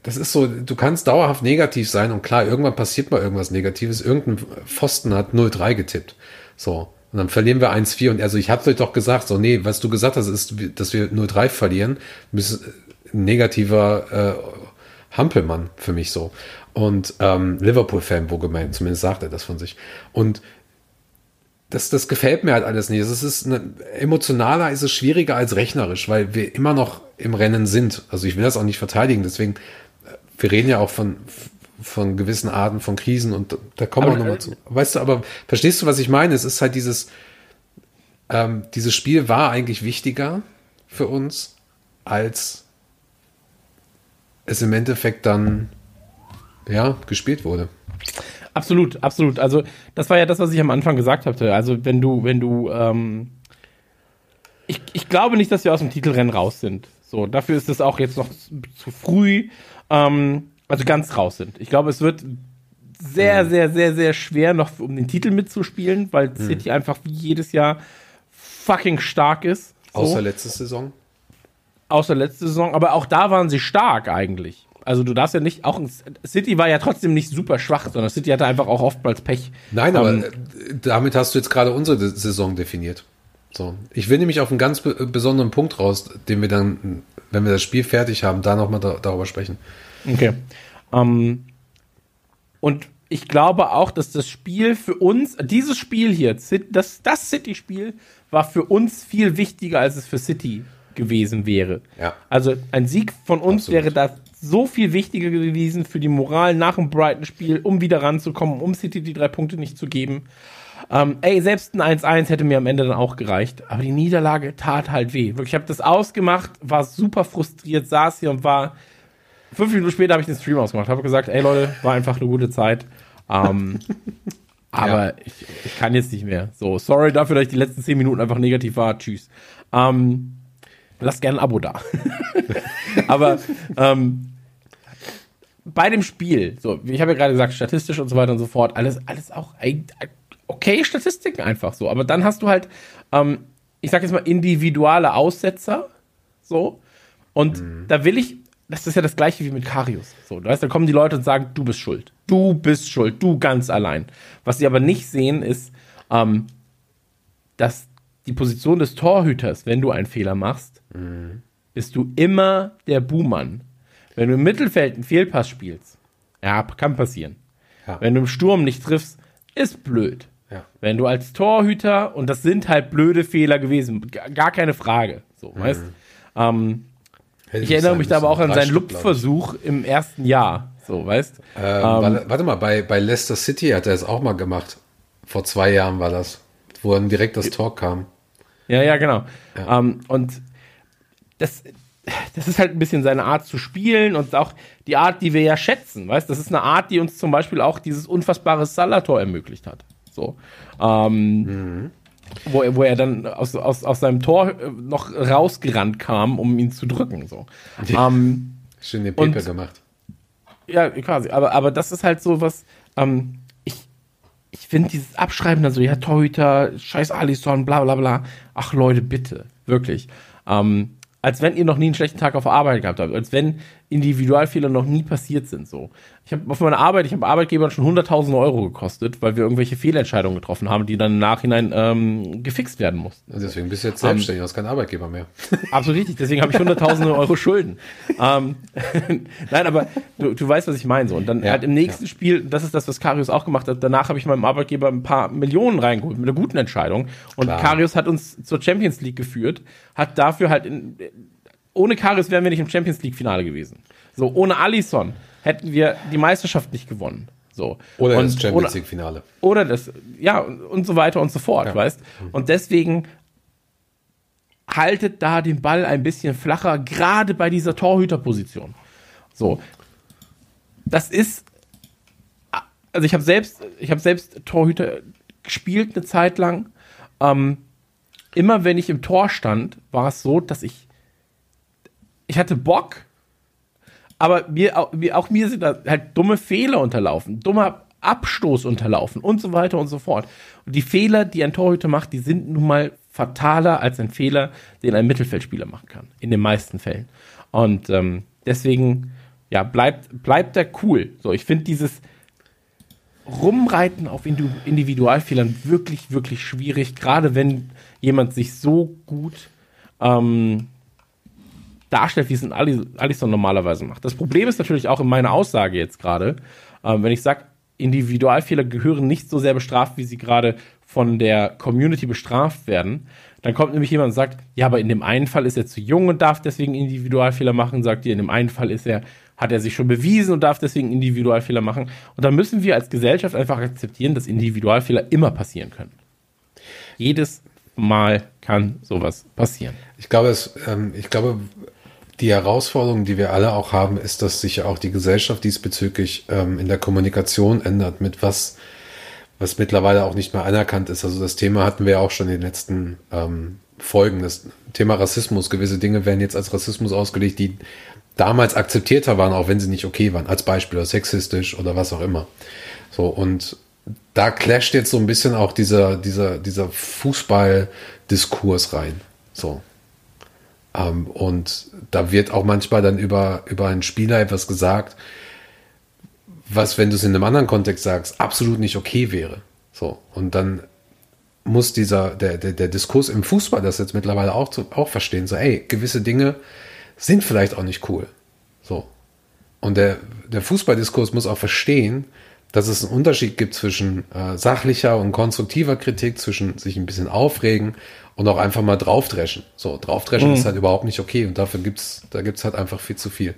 das ist so, du kannst dauerhaft negativ sein und klar, irgendwann passiert mal irgendwas Negatives. Irgendein Pfosten hat 0-3 getippt. So. Und dann verlieren wir 1-4 und also ich hab's euch doch gesagt, so, nee, was du gesagt hast, ist, dass wir 0-3 verlieren. Ein negativer äh, Hampelmann für mich so. Und ähm, Liverpool-Fan, wo gemeint, zumindest sagt er das von sich. Und das, das gefällt mir halt alles nicht. Es ist eine, emotionaler ist es schwieriger als rechnerisch, weil wir immer noch im Rennen sind. Also ich will das auch nicht verteidigen, deswegen wir reden ja auch von, von gewissen Arten von Krisen und da kommen wir nochmal zu. Weißt du, aber verstehst du, was ich meine? Es ist halt dieses, ähm, dieses Spiel war eigentlich wichtiger für uns, als es im Endeffekt dann, ja, gespielt wurde. Absolut, absolut. Also, das war ja das, was ich am Anfang gesagt hatte. Also, wenn du, wenn du, ähm, ich, ich glaube nicht, dass wir aus dem Titelrennen raus sind. So, dafür ist es auch jetzt noch zu früh ähm, also ganz raus sind. Ich glaube, es wird sehr, mhm. sehr, sehr, sehr schwer, noch um den Titel mitzuspielen, weil mhm. City einfach wie jedes Jahr fucking stark ist. So. Außer letzte Saison. Außer letzte Saison, aber auch da waren sie stark eigentlich. Also du darfst ja nicht, auch City war ja trotzdem nicht super schwach, sondern City hatte einfach auch oftmals Pech. Nein, aber ähm, damit hast du jetzt gerade unsere Saison definiert. So, ich will nämlich auf einen ganz besonderen Punkt raus, den wir dann, wenn wir das Spiel fertig haben, da nochmal da, darüber sprechen. Okay. Ähm, und ich glaube auch, dass das Spiel für uns, dieses Spiel hier, das, das City-Spiel, war für uns viel wichtiger, als es für City gewesen wäre. Ja. Also ein Sieg von uns Absolut. wäre da so viel wichtiger gewesen für die Moral nach dem Brighton-Spiel, um wieder ranzukommen, um City die drei Punkte nicht zu geben. Ähm, ey, selbst ein 1-1 hätte mir am Ende dann auch gereicht. Aber die Niederlage tat halt weh. Wirklich, ich habe das ausgemacht, war super frustriert, saß hier und war fünf Minuten später habe ich den Stream ausgemacht, habe gesagt, ey Leute, war einfach eine gute Zeit. Ähm, *laughs* aber ja. ich, ich, kann jetzt nicht mehr. So, sorry dafür, dass ich die letzten zehn Minuten einfach negativ war. Tschüss. Ähm, lasst gerne ein Abo da. *laughs* aber ähm, bei dem Spiel, so, ich habe ja gerade gesagt, statistisch und so weiter und so fort, alles, alles auch okay Statistiken einfach so. Aber dann hast du halt, ähm, ich sag jetzt mal, individuelle Aussetzer, so. Und mhm. da will ich das ist ja das gleiche wie mit Karius. So, du weißt, da kommen die Leute und sagen, du bist schuld. Du bist schuld, du ganz allein. Was sie aber nicht sehen, ist, ähm, dass die Position des Torhüters, wenn du einen Fehler machst, mhm. bist du immer der Buhmann. Wenn du im Mittelfeld einen Fehlpass spielst, ja, kann passieren. Ja. Wenn du im Sturm nicht triffst, ist blöd. Ja. Wenn du als Torhüter, und das sind halt blöde Fehler gewesen, gar keine Frage, so, mhm. weißt ähm, ich erinnere mich da aber auch an seinen Lupfversuch im ersten Jahr. So, weißt ähm, ähm, warte, mal, bei, bei Leicester City hat er es auch mal gemacht. Vor zwei Jahren war das, wo dann direkt das Tor kam. Ja, ja, genau. Ja. Ähm, und das, das ist halt ein bisschen seine Art zu spielen und auch die Art, die wir ja schätzen, weißt Das ist eine Art, die uns zum Beispiel auch dieses unfassbare Salator ermöglicht hat. So. Ähm, mhm. wo, er, wo er dann aus, aus, aus seinem Tor äh, noch rausgerannt kam, um ihn zu drücken. So. *laughs* Ähm, Schön den Pepe gemacht. Ja, quasi. Aber, aber das ist halt so was, ähm, ich, ich finde dieses Abschreiben dann so, ja, Torhüter, scheiß Alisson, bla bla bla. Ach Leute, bitte. Wirklich. Ähm, als wenn ihr noch nie einen schlechten Tag auf Arbeit gehabt habt, als wenn Individualfehler noch nie passiert sind. So, ich habe auf meiner Arbeit, ich habe Arbeitgebern schon 100.000 Euro gekostet, weil wir irgendwelche Fehlentscheidungen getroffen haben, die dann im Nachhinein ähm, gefixt werden mussten. Deswegen bist du jetzt selbstständig, um, hast kein Arbeitgeber mehr. *laughs* Absolut richtig. Deswegen habe ich 100.000 Euro Schulden. ähm, *laughs* Nein, aber du, du weißt, was ich meine. So und dann ja, halt im nächsten ja. Spiel, das ist das, was Karius auch gemacht hat. Danach habe ich meinem Arbeitgeber ein paar Millionen reingeholt mit einer guten Entscheidung. Und Klar. Karius hat uns zur Champions League geführt, hat dafür halt in, ohne Karius wären wir nicht im Champions League Finale gewesen. So, ohne Alisson hätten wir die Meisterschaft nicht gewonnen. So. Oder und, das Champions League Finale. Oder das, ja, und, und so weiter und so fort, ja. weißt? Und deswegen haltet da den Ball ein bisschen flacher, gerade bei dieser Torhüterposition. So. Das ist, also ich habe selbst, ich habe selbst Torhüter gespielt eine Zeit lang. Ähm, immer wenn ich im Tor stand, war es so, dass ich ich hatte Bock, aber mir, auch mir sind da halt dumme Fehler unterlaufen, dummer Abstoß unterlaufen und so weiter und so fort. Und die Fehler, die ein Torhüter macht, die sind nun mal fataler als ein Fehler, den ein Mittelfeldspieler machen kann. In den meisten Fällen. Und ähm, deswegen, ja, bleibt, bleibt er cool. So, ich finde dieses Rumreiten auf Individualfehlern wirklich, wirklich schwierig, gerade wenn jemand sich so gut ähm, darstellt, wie es ein Alisson normalerweise macht. Das Problem ist natürlich auch in meiner Aussage jetzt gerade, ähm, wenn ich sage, Individualfehler gehören nicht so sehr bestraft, wie sie gerade von der Community bestraft werden. Dann kommt nämlich jemand und sagt, ja, aber in dem einen Fall ist er zu jung und darf deswegen Individualfehler machen, sagt ihr, in dem einen Fall ist er, hat er sich schon bewiesen und darf deswegen Individualfehler machen. Und dann müssen wir als Gesellschaft einfach akzeptieren, dass Individualfehler immer passieren können. Jedes Mal kann sowas passieren. Ich glaube, es, ähm, ich glaube, die Herausforderung, die wir alle auch haben, ist, dass sich auch die Gesellschaft diesbezüglich ähm, in der Kommunikation ändert, mit was, was mittlerweile auch nicht mehr anerkannt ist. Also das Thema hatten wir auch schon in den letzten ähm, Folgen. Das Thema Rassismus. Gewisse Dinge werden jetzt als Rassismus ausgelegt, die damals akzeptierter waren, auch wenn sie nicht okay waren. Als Beispiel oder sexistisch oder was auch immer. So, und da clasht jetzt so ein bisschen auch dieser, dieser, dieser Fußball-Diskurs rein. So. Ähm, und da wird auch manchmal dann über, über einen Spieler etwas gesagt, was, wenn du es in einem anderen Kontext sagst, absolut nicht okay wäre. So. Und dann muss dieser, der, der, der Diskurs im Fußball das jetzt mittlerweile auch, zu, auch verstehen. So, ey, gewisse Dinge sind vielleicht auch nicht cool. So. Und der, der Fußballdiskurs muss auch verstehen, dass es einen Unterschied gibt zwischen äh, sachlicher und konstruktiver Kritik, zwischen sich ein bisschen aufregen und auch einfach mal draufdreschen. So, draufdreschen mhm. ist halt überhaupt nicht okay und dafür gibt's, da gibt's halt einfach viel zu viel.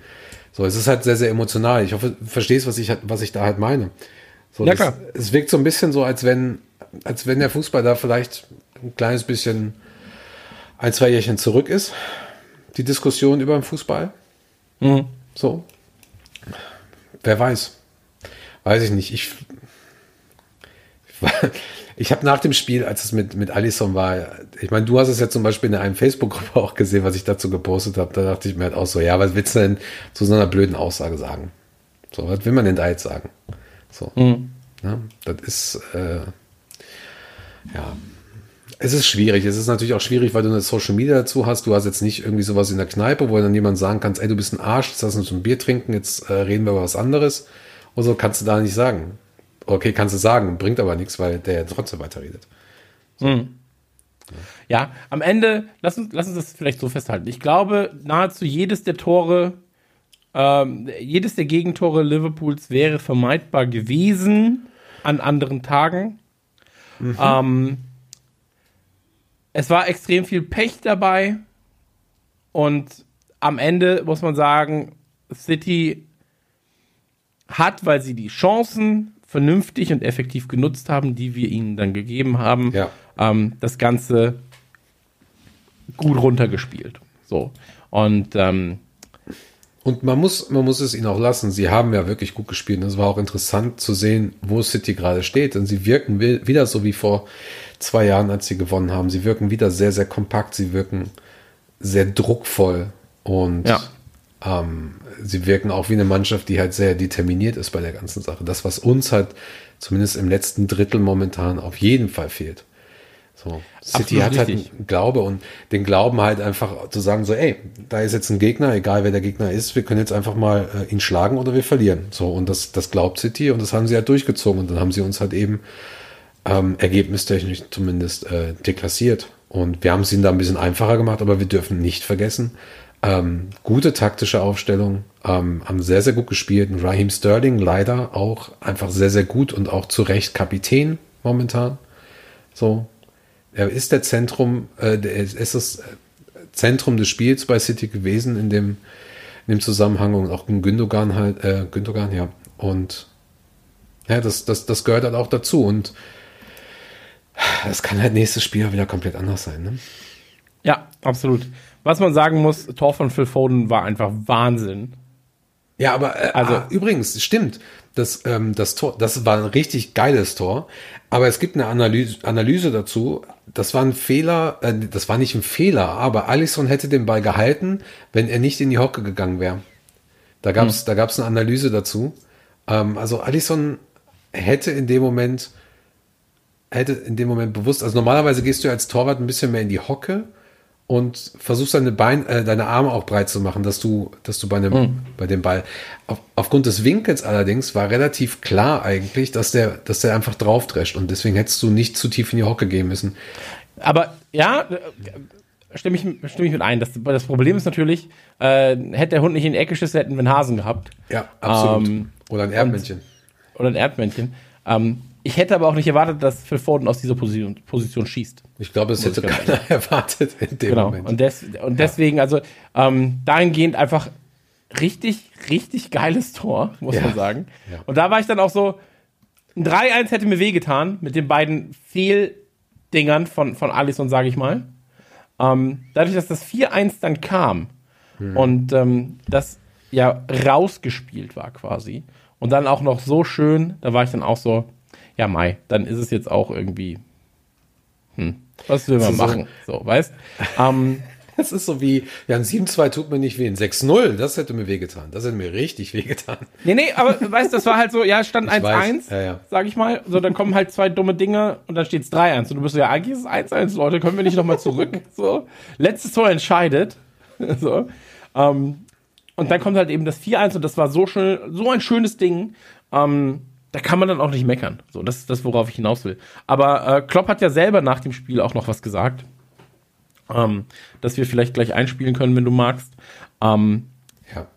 So, es ist halt sehr, sehr emotional. Ich hoffe, du verstehst, was ich, was ich da halt meine. So, ja. Das, es wirkt so ein bisschen so, als wenn, als wenn der Fußball da vielleicht ein kleines bisschen ein, zwei Jährchen zurück ist. Die Diskussion über den Fußball. Mhm. So. Wer weiß. Weiß ich nicht. Ich, *laughs* ich habe nach dem Spiel, als es mit, mit Allison war, ich meine, du hast es ja zum Beispiel in einem Facebook-Gruppe *laughs* auch gesehen, was ich dazu gepostet habe. Da dachte ich mir halt auch so, ja, was willst du denn zu so einer blöden Aussage sagen? So, was will man denn da jetzt sagen? So. Mhm. Ja, das ist, äh, ja, es ist schwierig. Es ist natürlich auch schwierig, weil du eine Social Media dazu hast. Du hast jetzt nicht irgendwie sowas in der Kneipe, wo dann jemand sagen kannst, ey, du bist ein Arsch, jetzt lass uns ein Bier trinken, jetzt äh, reden wir über was anderes. Und so kannst du da nicht sagen. Okay, kannst du sagen, bringt aber nichts, weil der trotzdem weiterredet. So. Mhm. Ja, am Ende, lass uns, lass uns das vielleicht so festhalten. Ich glaube, nahezu jedes der Tore, ähm, jedes der Gegentore Liverpools wäre vermeidbar gewesen an anderen Tagen. Mhm. Ähm, es war extrem viel Pech dabei und am Ende muss man sagen, City hat, weil sie die Chancen vernünftig und effektiv genutzt haben, die wir ihnen dann gegeben haben, Ja. ähm, das Ganze gut runtergespielt. So. Und ähm, Und man muss, man muss es ihnen auch lassen. Sie haben ja wirklich gut gespielt. Und es war auch interessant zu sehen, wo City gerade steht. Und sie wirken wi- wieder so wie vor zwei Jahren, als sie gewonnen haben. Sie wirken wieder sehr, sehr kompakt. Sie wirken sehr druckvoll. Und Ja. Ähm, sie wirken auch wie eine Mannschaft, die halt sehr determiniert ist bei der ganzen Sache. Das, was uns halt zumindest im letzten Drittel momentan auf jeden Fall fehlt. So. City Absolut hat halt richtig. einen Glaube und den Glauben halt einfach zu sagen, so, ey, da ist jetzt ein Gegner, egal wer der Gegner ist, wir können jetzt einfach mal äh, ihn schlagen oder wir verlieren. So, und das, das glaubt City und das haben sie halt durchgezogen und dann haben sie uns halt eben ähm, ergebnistechnisch zumindest äh, deklassiert. Und wir haben es ihnen da ein bisschen einfacher gemacht, aber wir dürfen nicht vergessen, ähm, gute taktische Aufstellung, ähm, haben sehr, sehr gut gespielt. Und Raheem Sterling leider auch einfach sehr, sehr gut und auch zu Recht Kapitän momentan. So, er ist der Zentrum, äh, der ist ist das Zentrum des Spiels bei City gewesen in dem, in dem Zusammenhang und auch in Gündogan halt, äh, Gündogan, ja. Und ja, das, das, das gehört halt auch dazu und das kann halt nächstes Spiel wieder komplett anders sein, ne? ja, absolut. Was man sagen muss, Tor von Phil Foden war einfach Wahnsinn. Ja, aber äh, Also- ah, übrigens, stimmt. Das, ähm, das Tor, das war ein richtig geiles Tor. Aber es gibt eine Analyse, Analyse dazu. Das war ein Fehler, äh, das war nicht ein Fehler, aber Alisson hätte den Ball gehalten, wenn er nicht in die Hocke gegangen wäre. Da gab's, da gab's eine Analyse dazu. Ähm, also Alisson hätte in dem Moment, hätte in dem Moment bewusst, also normalerweise gehst du als Torwart ein bisschen mehr in die Hocke und versuchst deine Bein, äh, deine Arme auch breit zu machen, dass du, dass du bei einem, bei dem Ball. Auf, aufgrund des Winkels allerdings war relativ klar eigentlich, dass der, dass der einfach draufdrescht und deswegen hättest du nicht zu tief in die Hocke gehen müssen. Aber ja, stimme ich, stimme ich mit ein. Das, das Problem ist natürlich, äh, hätte der Hund nicht in die Ecke geschissen, hätten wir einen Hasen gehabt. Ja, absolut. Ähm, Oder ein Erdmännchen. Oder ein Erdmännchen. Ähm, ich hätte aber auch nicht erwartet, dass Phil Foden aus dieser Position, Position schießt. Ich glaube, es hätte keiner *laughs* erwartet in dem Genau. Moment. Und, des, und deswegen, also ähm, dahingehend einfach richtig, richtig geiles Tor, muss Ja. man sagen. Ja. Und da war ich dann auch so, ein 3-1 hätte mir wehgetan mit den beiden Fehldingern von, von Alisson, sage ich mal. Ähm, dadurch, dass das 4-1 dann kam Hm. und ähm, das ja rausgespielt war quasi und dann auch noch so schön, da war ich dann auch so, ja Mai, dann ist es jetzt auch irgendwie, hm, was will man machen, so, weißt? Ähm, *laughs* Das ist so wie, ja, ein 7-2 tut mir nicht weh, ein 6-0, das hätte mir wehgetan. Das hätte mir richtig wehgetan. Nee, nee, aber weißt du, das war halt so, ja, es stand *laughs* Ich 1-1, weiß, ja, ja. sag ich mal. So, dann kommen halt zwei dumme Dinge und dann steht's 3-1. Und du bist so, ja, eigentlich ist es 1-1, Leute, können wir nicht nochmal zurück? *laughs* So. Letztes Tor entscheidet. so. Ähm, und dann kommt halt eben das 4-1 und das war so schön, so ein schönes Ding. Ähm, da kann man dann auch nicht meckern. So, das ist das, worauf ich hinaus will. Aber äh, Klopp hat ja selber nach dem Spiel auch noch was gesagt. Ähm, dass wir vielleicht gleich einspielen können, wenn du magst. Ähm, Ja.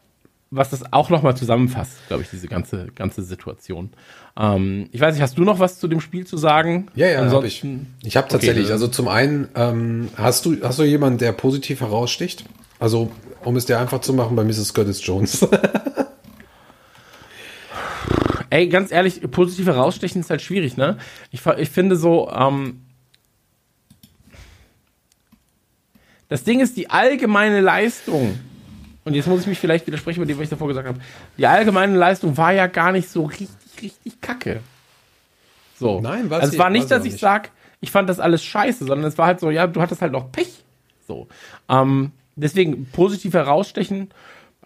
was das auch nochmal zusammenfasst, glaube ich, diese ganze, ganze Situation. Ähm, ich weiß nicht, hast du noch was zu dem Spiel zu sagen? Ja, ja, habe ich. Ansonsten, Ich habe tatsächlich, Okay. also zum einen, ähm, hast du, hast du jemanden, der positiv heraussticht? Also, um es dir einfach zu machen, bei Mrs. Curtis Jones. *laughs* ey, ganz ehrlich, positiv herausstechen ist halt schwierig, ne? Ich, ich finde so, ähm, das Ding ist, die allgemeine Leistung, und jetzt muss ich mich vielleicht widersprechen mit dem, was ich davor gesagt habe, die allgemeine Leistung war ja gar nicht so richtig, richtig kacke. So. Nein, war also es war nicht, dass ich nicht. sag, ich fand das alles scheiße, sondern es war halt so, ja, du hattest halt noch Pech. So. Ähm, deswegen positiv herausstechen.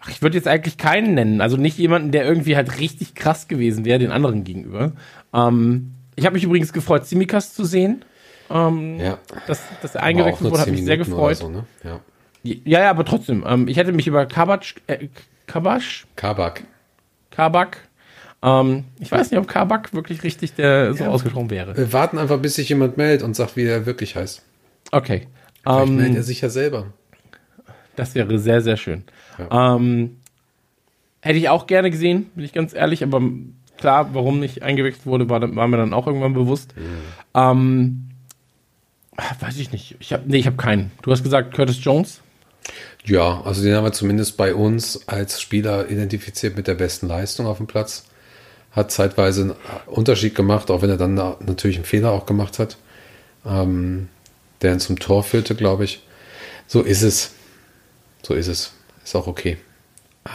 Ach, ich würde jetzt eigentlich keinen nennen. Also nicht jemanden, der irgendwie halt richtig krass gewesen wäre, den anderen gegenüber. Ähm, ich habe mich übrigens gefreut, Simikas zu sehen. Ähm, ja. dass, dass er eingewechselt wurde, hat 10 mich sehr gefreut. So, ne? Ja. Ja, ja, aber trotzdem. Ähm, ich hätte mich über Kabak, äh, Kabasch, Kabak. Kabak, ähm, ich weiß nicht, ob Kabak wirklich richtig der so ausgesprochen wäre. Wir warten einfach, bis sich jemand meldet und sagt, wie er wirklich heißt. Okay. Vielleicht meldet Ähm, er sich ja selber. Das wäre sehr, sehr schön. Ähm, hätte ich auch gerne gesehen, bin ich ganz ehrlich, aber klar, warum nicht eingewechselt wurde, war, war mir dann auch irgendwann bewusst. Ähm, ah, weiß ich nicht. Ich hab, nee, ich habe keinen. Du hast gesagt Curtis Jones. Ja, also den haben wir zumindest bei uns als Spieler identifiziert mit der besten Leistung auf dem Platz. Hat zeitweise einen Unterschied gemacht, auch wenn er dann natürlich einen Fehler auch gemacht hat, ähm, der ihn zum Tor führte, glaube ich. So ist es. So ist es. Ist auch okay.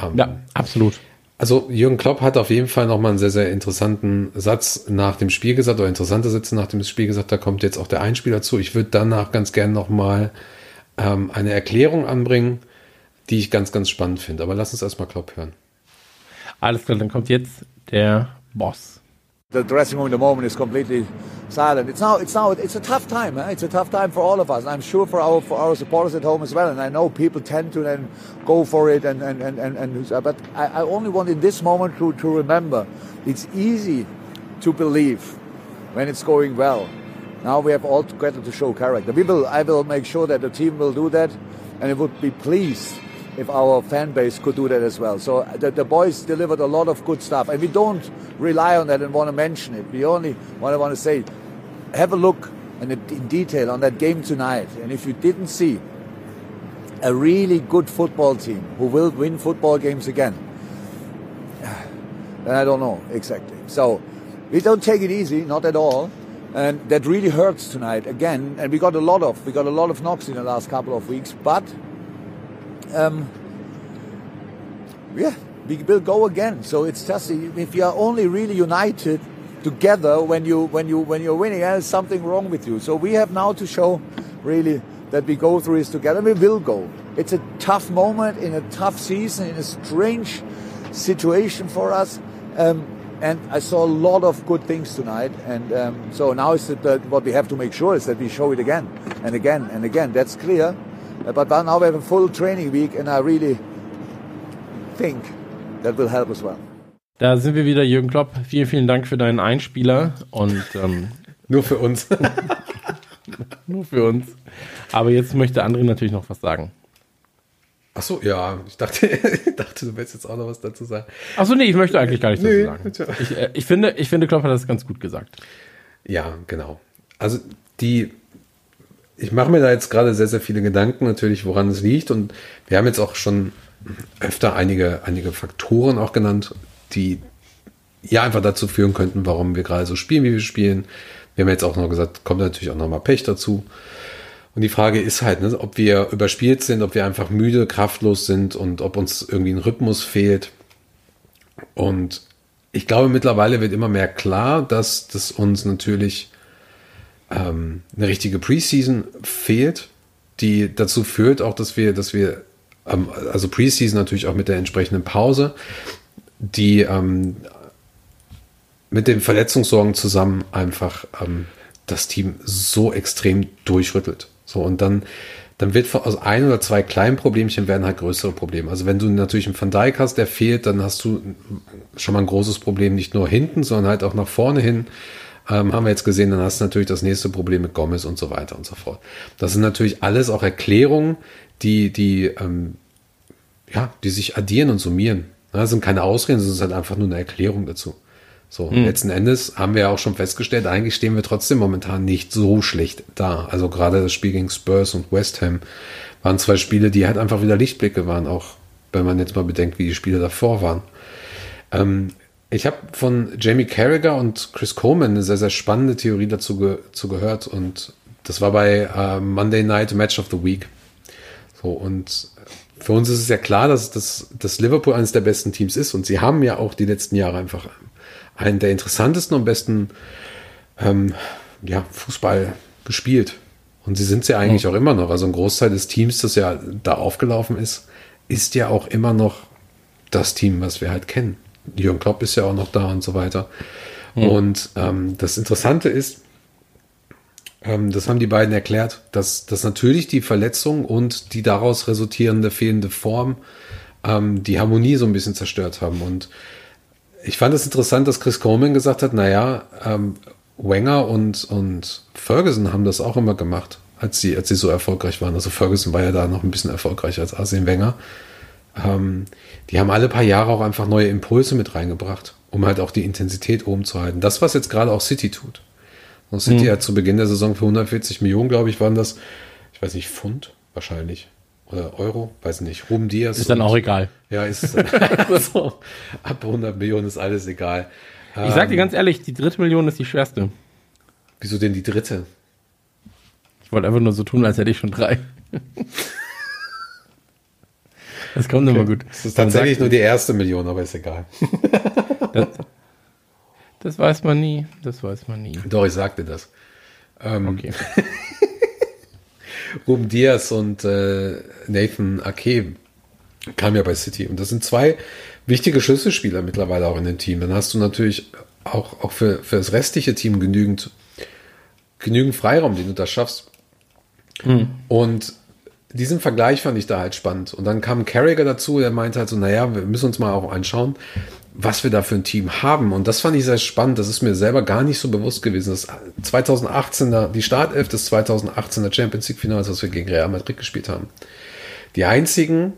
Ähm, ja, absolut. Also Jürgen Klopp hat auf jeden Fall nochmal einen sehr, sehr interessanten Satz nach dem Spiel gesagt, oder interessante Sätze nach dem Spiel gesagt, da kommt jetzt auch der Einspieler zu. Ich würde danach ganz gern nochmal ähm, eine Erklärung anbringen, die ich ganz, ganz spannend finde. Aber lass uns erstmal Klopp hören. Alles klar, dann kommt jetzt der Boss. The dressing room at the moment is completely silent. It's now, it's now, it's a tough time. Eh? It's a tough time for all of us. I'm sure for our for our supporters at home as well. And I know people tend to then go for it. And and and and, and but I, I only want in this moment to to remember, it's easy to believe when it's going well. Now we have all together to show character. We will, I will make sure that the team will do that, and it would be pleased if our fan base could do that as well. So the, the boys delivered a lot of good stuff, and we don't rely on that and want to mention it. We only want to want to say, have a look in, in detail on that game tonight, and if you didn't see a really good football team who will win football games again, then I don't know exactly. So we don't take it easy, not at all and that really hurts tonight again. And we got a lot of we got a lot of knocks in the last couple of weeks, but um, yeah, we will go again. So it's just if you are only really united together when you when you when you're winning, there's something wrong with you. So we have now to show really that we go through this together. We will go. It's a tough moment in a tough season in a strange situation for us. Um, and I saw a lot of good things tonight. And um, so now is that what we have to make sure is that we show it again and again and again. That's clear. Uh, but now we have a full training week, and I really think that will help as well. Da sind wir wieder, Jürgen Klopp. Vielen, vielen Dank für deinen Einspieler und ähm, *laughs* nur für uns. *laughs* nur für uns. Aber jetzt möchte André natürlich noch was sagen. Ach so, ja, ich dachte, *laughs* ich dachte, du willst jetzt auch noch was dazu sagen. Ach so, nee, ich möchte eigentlich gar nicht dazu nee, sagen. Ich, äh, ich, finde, ich finde, Klopp hat das ganz gut gesagt. Ja, genau. Also die, ich mache mir da jetzt gerade sehr, sehr viele Gedanken natürlich, woran es liegt. Und wir haben jetzt auch schon öfter einige, einige Faktoren auch genannt, die ja einfach dazu führen könnten, warum wir gerade so spielen, wie wir spielen. Wir haben jetzt auch noch gesagt, kommt natürlich auch nochmal Pech dazu. Und die Frage ist halt, ne, ob wir überspielt sind, ob wir einfach müde, kraftlos sind und ob uns irgendwie ein Rhythmus fehlt. Und ich glaube, mittlerweile wird immer mehr klar, dass das uns natürlich ähm, eine richtige Preseason fehlt, die dazu führt auch, dass wir, dass wir, ähm, also Preseason natürlich auch mit der entsprechenden Pause, die ähm, mit den Verletzungssorgen zusammen einfach ähm, das Team so extrem durchrüttelt. So, und dann, dann wird aus ein oder zwei kleinen Problemchen werden halt größere Probleme. Also wenn du natürlich einen Van Dijk hast, der fehlt, dann hast du schon mal ein großes Problem, nicht nur hinten, sondern halt auch nach vorne hin. Ähm, haben wir jetzt gesehen, dann hast du natürlich das nächste Problem mit Gomez und so weiter und so fort. Das sind natürlich alles auch Erklärungen, die, die, ähm, ja, die sich addieren und summieren. Das sind keine Ausreden, sondern es ist halt einfach nur eine Erklärung dazu. So, mhm. letzten Endes haben wir ja auch schon festgestellt, eigentlich stehen wir trotzdem momentan nicht so schlecht da. Also gerade das Spiel gegen Spurs und West Ham waren zwei Spiele, die halt einfach wieder Lichtblicke waren, auch wenn man jetzt mal bedenkt, wie die Spiele davor waren. Ähm, ich habe von Jamie Carragher und Chris Coleman eine sehr, sehr spannende Theorie dazu ge zu gehört und das war bei äh, Monday Night Match of the Week. So, und für uns ist es ja klar, dass, dass, dass Liverpool eines der besten Teams ist und sie haben ja auch die letzten Jahre einfach einen der interessantesten und besten ähm, ja, Fußball gespielt. Und sie sind es ja eigentlich mhm. auch immer noch. Also ein Großteil des Teams, das ja da aufgelaufen ist, ist ja auch immer noch das Team, was wir halt kennen. Jürgen Klopp ist ja auch noch da und so weiter. Mhm. Und ähm, das Interessante ist, ähm, das haben die beiden erklärt, dass, dass natürlich die Verletzung und die daraus resultierende fehlende Form ähm, die Harmonie so ein bisschen zerstört haben. Und ich fand es interessant, dass Chris Coleman gesagt hat, naja, ähm, Wenger und, und Ferguson haben das auch immer gemacht, als sie, als sie so erfolgreich waren. Also Ferguson war ja da noch ein bisschen erfolgreicher als Arsene Wenger. Ähm, die haben alle paar Jahre auch einfach neue Impulse mit reingebracht, um halt auch die Intensität oben zu halten. Das, was jetzt gerade auch City tut. Und City mhm. hat zu Beginn der Saison für 140 Millionen, glaube ich, waren das, ich weiß nicht, Pfund wahrscheinlich. oder Euro, weiß nicht, Ruben Diaz. Ist dann auch egal. Ja, ist *laughs* so, ab 100 Millionen ist alles egal. Ich sag dir ganz ehrlich, die dritte Million ist die schwerste. Wieso denn die dritte? Ich wollte einfach nur so tun, als hätte ich schon drei. *laughs* Das kommt immer gut. Das ist tatsächlich nur die erste Million, aber ist egal. *laughs* Das, das weiß man nie. Das weiß man nie. Doch, ich sagte das. Ähm, Okay. *laughs* Ruben Diaz und äh, Nathan Ake kamen ja bei City. Und das sind zwei wichtige Schlüsselspieler mittlerweile auch in dem Team. Dann hast du natürlich auch, auch für, für das restliche Team genügend, genügend Freiraum, den du da schaffst. Und diesen Vergleich fand ich da halt spannend. Und dann kam Carragher dazu, der meinte halt so, naja, wir müssen uns mal auch anschauen, was wir da für ein Team haben. Und das fand ich sehr spannend. Das ist mir selber gar nicht so bewusst gewesen. Das 2018er, die Startelf des 2018er Champions League Finals, was wir gegen Real Madrid gespielt haben. Die einzigen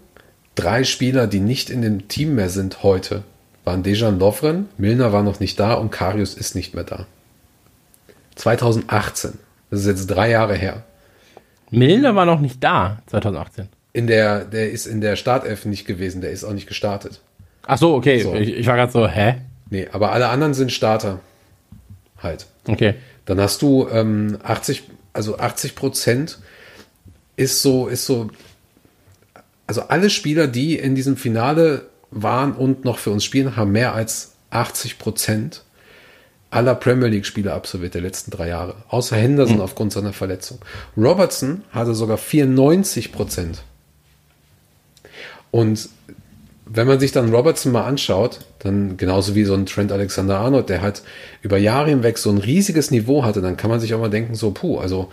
drei Spieler, die nicht in dem Team mehr sind heute, waren Dejan Lovren, Milner war noch nicht da und Karius ist nicht mehr da. 2018. Das ist jetzt drei Jahre her. Milner war noch nicht da, 2018. In der, der ist in der Startelf nicht gewesen, der ist auch nicht gestartet. Ach so, okay. So. Ich, ich war gerade so, hä? Nee, aber alle anderen sind Starter. Halt. Okay. Dann hast du ähm, 80, also 80 Prozent ist so, ist so, also alle Spieler, die in diesem Finale waren und noch für uns spielen, haben mehr als 80 Prozent aller Premier League Spiele absolviert der letzten drei Jahre. Außer Henderson aufgrund seiner Verletzung. Robertson hatte sogar 94 Prozent. Und wenn man sich dann Robertson mal anschaut, dann genauso wie so ein Trent Alexander-Arnold, der halt über Jahre hinweg so ein riesiges Niveau hatte, dann kann man sich auch mal denken, so, puh, also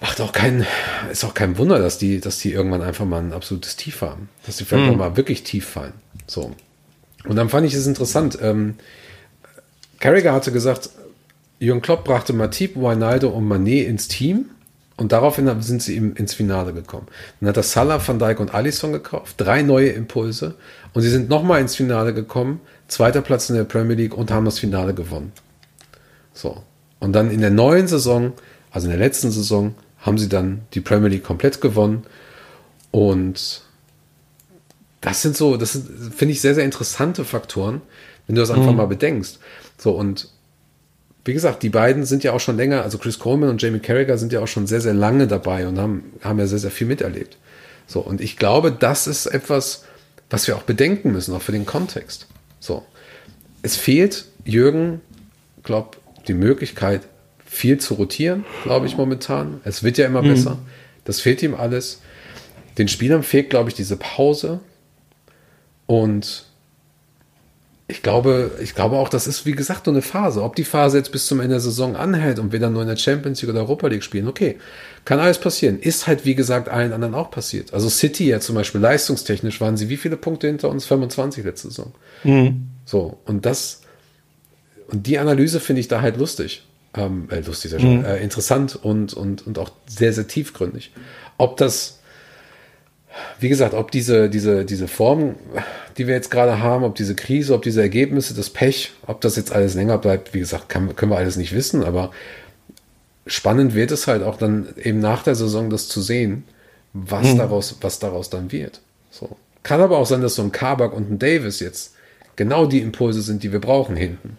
macht auch kein, ist auch kein Wunder, dass die, dass die irgendwann einfach mal ein absolutes Tief haben. Dass die vielleicht auch mal wirklich tief fallen. So. Und dann fand ich es interessant. Ähm, Carragher hatte gesagt, Jürgen Klopp brachte Matip, Wijnaldum und Manet ins Team und daraufhin sind sie ins Finale gekommen. Dann hat er Salah, Van Dijk und Alisson gekauft, drei neue Impulse und sie sind nochmal ins Finale gekommen, zweiter Platz in der Premier League und haben das Finale gewonnen. So. Und dann in der neuen Saison, also in der letzten Saison, haben sie dann die Premier League komplett gewonnen und das sind so, das finde ich, sehr, sehr interessante Faktoren, wenn du das einfach mal bedenkst. So, und wie gesagt, die beiden sind ja auch schon länger, also Chris Coleman und Jamie Carragher sind ja auch schon sehr, sehr lange dabei und haben, haben ja sehr, sehr viel miterlebt. So, und ich glaube, das ist etwas, was wir auch bedenken müssen, auch für den Kontext. So. Es fehlt Jürgen, glaube die Möglichkeit, viel zu rotieren, glaube ich, momentan. Es wird ja immer besser. Das fehlt ihm alles. Den Spielern fehlt, glaube ich, diese Pause. Und ich glaube, ich glaube auch, das ist, wie gesagt, nur eine Phase. Ob die Phase jetzt bis zum Ende der Saison anhält und wir dann nur in der Champions League oder Europa League spielen, okay, kann alles passieren. Ist halt, wie gesagt, allen anderen auch passiert. Also City ja zum Beispiel leistungstechnisch waren sie wie viele Punkte hinter uns? 25 letzte Saison. So, und das, und die Analyse finde ich da halt lustig. Ähm, äh, lustig, sehr schön, äh, interessant und, und, und auch sehr, sehr tiefgründig. Ob das, wie gesagt, ob diese, diese, diese Form, die wir jetzt gerade haben, ob diese Krise, ob diese Ergebnisse, das Pech, ob das jetzt alles länger bleibt, wie gesagt, kann, können wir alles nicht wissen, aber spannend wird es halt auch dann eben nach der Saison das zu sehen, was daraus, was daraus dann wird. So. Kann aber auch sein, dass so ein Kabak und ein Davis jetzt genau die Impulse sind, die wir brauchen hinten.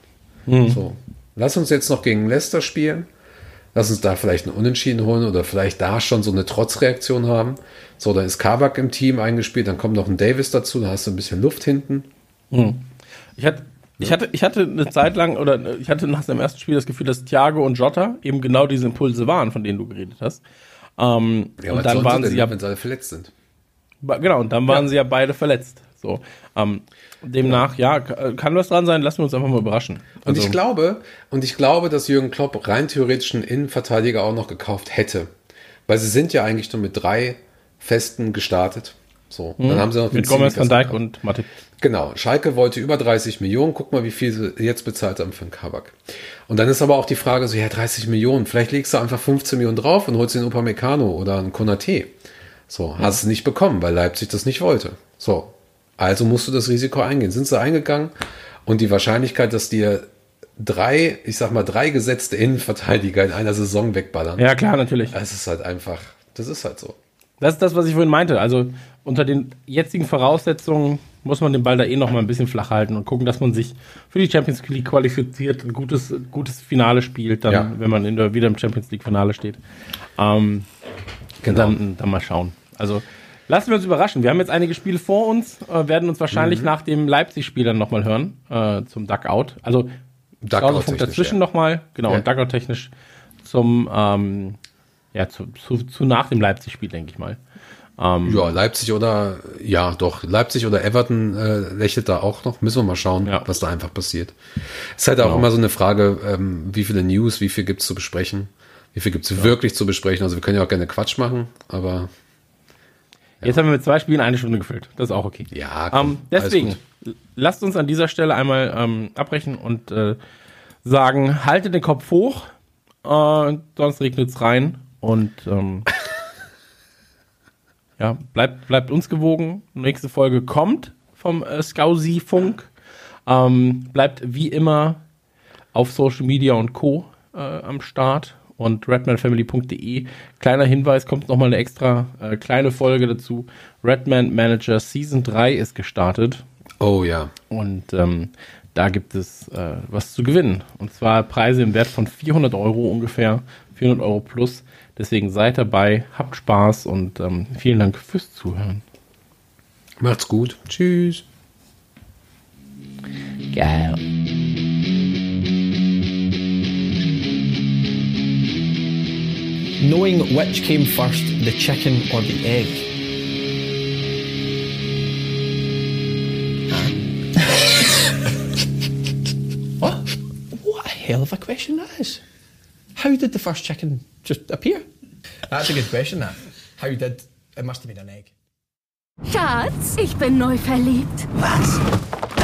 So. Lass uns jetzt noch gegen Leicester spielen. Lass uns da vielleicht einen Unentschieden holen oder vielleicht da schon so eine Trotzreaktion haben. So, dann ist Kabak im Team eingespielt, dann kommt noch ein Davis dazu, dann hast du ein bisschen Luft hinten. Ich hatte, ich hatte, ich hatte eine Zeit lang, oder ich hatte nach dem ersten Spiel das Gefühl, dass Thiago und Jota eben genau diese Impulse waren, von denen du geredet hast. Ähm, Ja, und dann waren sie ja, wenn sie alle verletzt sind. genau, und dann waren sie ja beide verletzt. So, ähm, demnach, ja, kann was dran sein, lassen wir uns einfach mal überraschen. Und Also, ich glaube, und ich glaube, dass Jürgen Klopp rein theoretisch einen Innenverteidiger auch noch gekauft hätte. Weil sie sind ja eigentlich nur mit drei Festen gestartet. So, dann haben sie noch Mhm. mit Gomez, Van Dijk und Matip. Genau, Schalke wollte über 30 Millionen. Guck mal, wie viel sie jetzt bezahlt haben für einen Kabak. Und dann ist aber auch die Frage so, ja, 30 Millionen. Vielleicht legst du einfach 15 Millionen drauf und holst den Upamecano oder einen Konate. So, hast es nicht bekommen, weil Leipzig das nicht wollte. So, also musst du das Risiko eingehen. Sind sie eingegangen? Und die Wahrscheinlichkeit, dass dir drei, ich sag mal, drei gesetzte Innenverteidiger in einer Saison wegballern, Ja, klar, natürlich. es ist halt einfach, das ist halt so. Das ist das, was ich vorhin meinte. Also unter den jetzigen Voraussetzungen muss man den Ball da eh noch mal ein bisschen flach halten und gucken, dass man sich für die Champions League qualifiziert, ein gutes, gutes Finale spielt, dann, Ja. wenn man in der, wieder im Champions League Finale steht. Ähm, Genau. dann, dann mal schauen. Also lassen wir uns überraschen. Wir haben jetzt einige Spiele vor uns, äh, werden uns Mhm. wahrscheinlich nach dem Leipzig-Spiel dann nochmal hören äh, zum Duckout. Also Duckout-technisch, dazwischen ja. nochmal, genau, Ja. und Duckout-technisch zum, ähm, ja, zu, zu, zu nach dem Leipzig-Spiel, denke ich mal. Ja, Leipzig oder, ja, doch, Leipzig oder Everton äh, lächelt da auch noch. Müssen wir mal schauen, Ja. was da einfach passiert. Es ist halt auch Genau. immer so eine Frage, ähm, wie viele News, wie viel gibt's zu besprechen, wie viel gibt's wirklich zu besprechen. Also wir können ja auch gerne Quatsch machen, aber Jetzt haben wir mit zwei Spielen eine Stunde gefüllt. Das ist auch okay. Ja, komm, ähm, deswegen, lasst uns an dieser Stelle einmal ähm, abbrechen und äh, sagen, haltet den Kopf hoch, äh, sonst regnet's rein und ähm, *laughs* ja, bleibt, bleibt uns gewogen. Nächste Folge kommt vom äh, Skausi-Funk. Ähm, bleibt wie immer auf Social Media und Co. Äh, am Start und redmanfamily.de. Kleiner Hinweis, kommt nochmal eine extra äh, kleine Folge dazu. Redman Manager Season 3 ist gestartet oh ja. und ähm, da gibt es äh, was zu gewinnen. Und zwar Preise im Wert von 400 Euro ungefähr, 400 Euro plus. Deswegen seid dabei, habt Spaß und ähm, vielen Dank fürs Zuhören. Macht's gut. Tschüss. Geil. Knowing which came first, the chicken or the egg. *laughs* what? What a hell of a question that is. How did the first chicken just appear? That's a good question, that. How did. It must have been an egg. Schatz, ich bin neu verliebt. Was?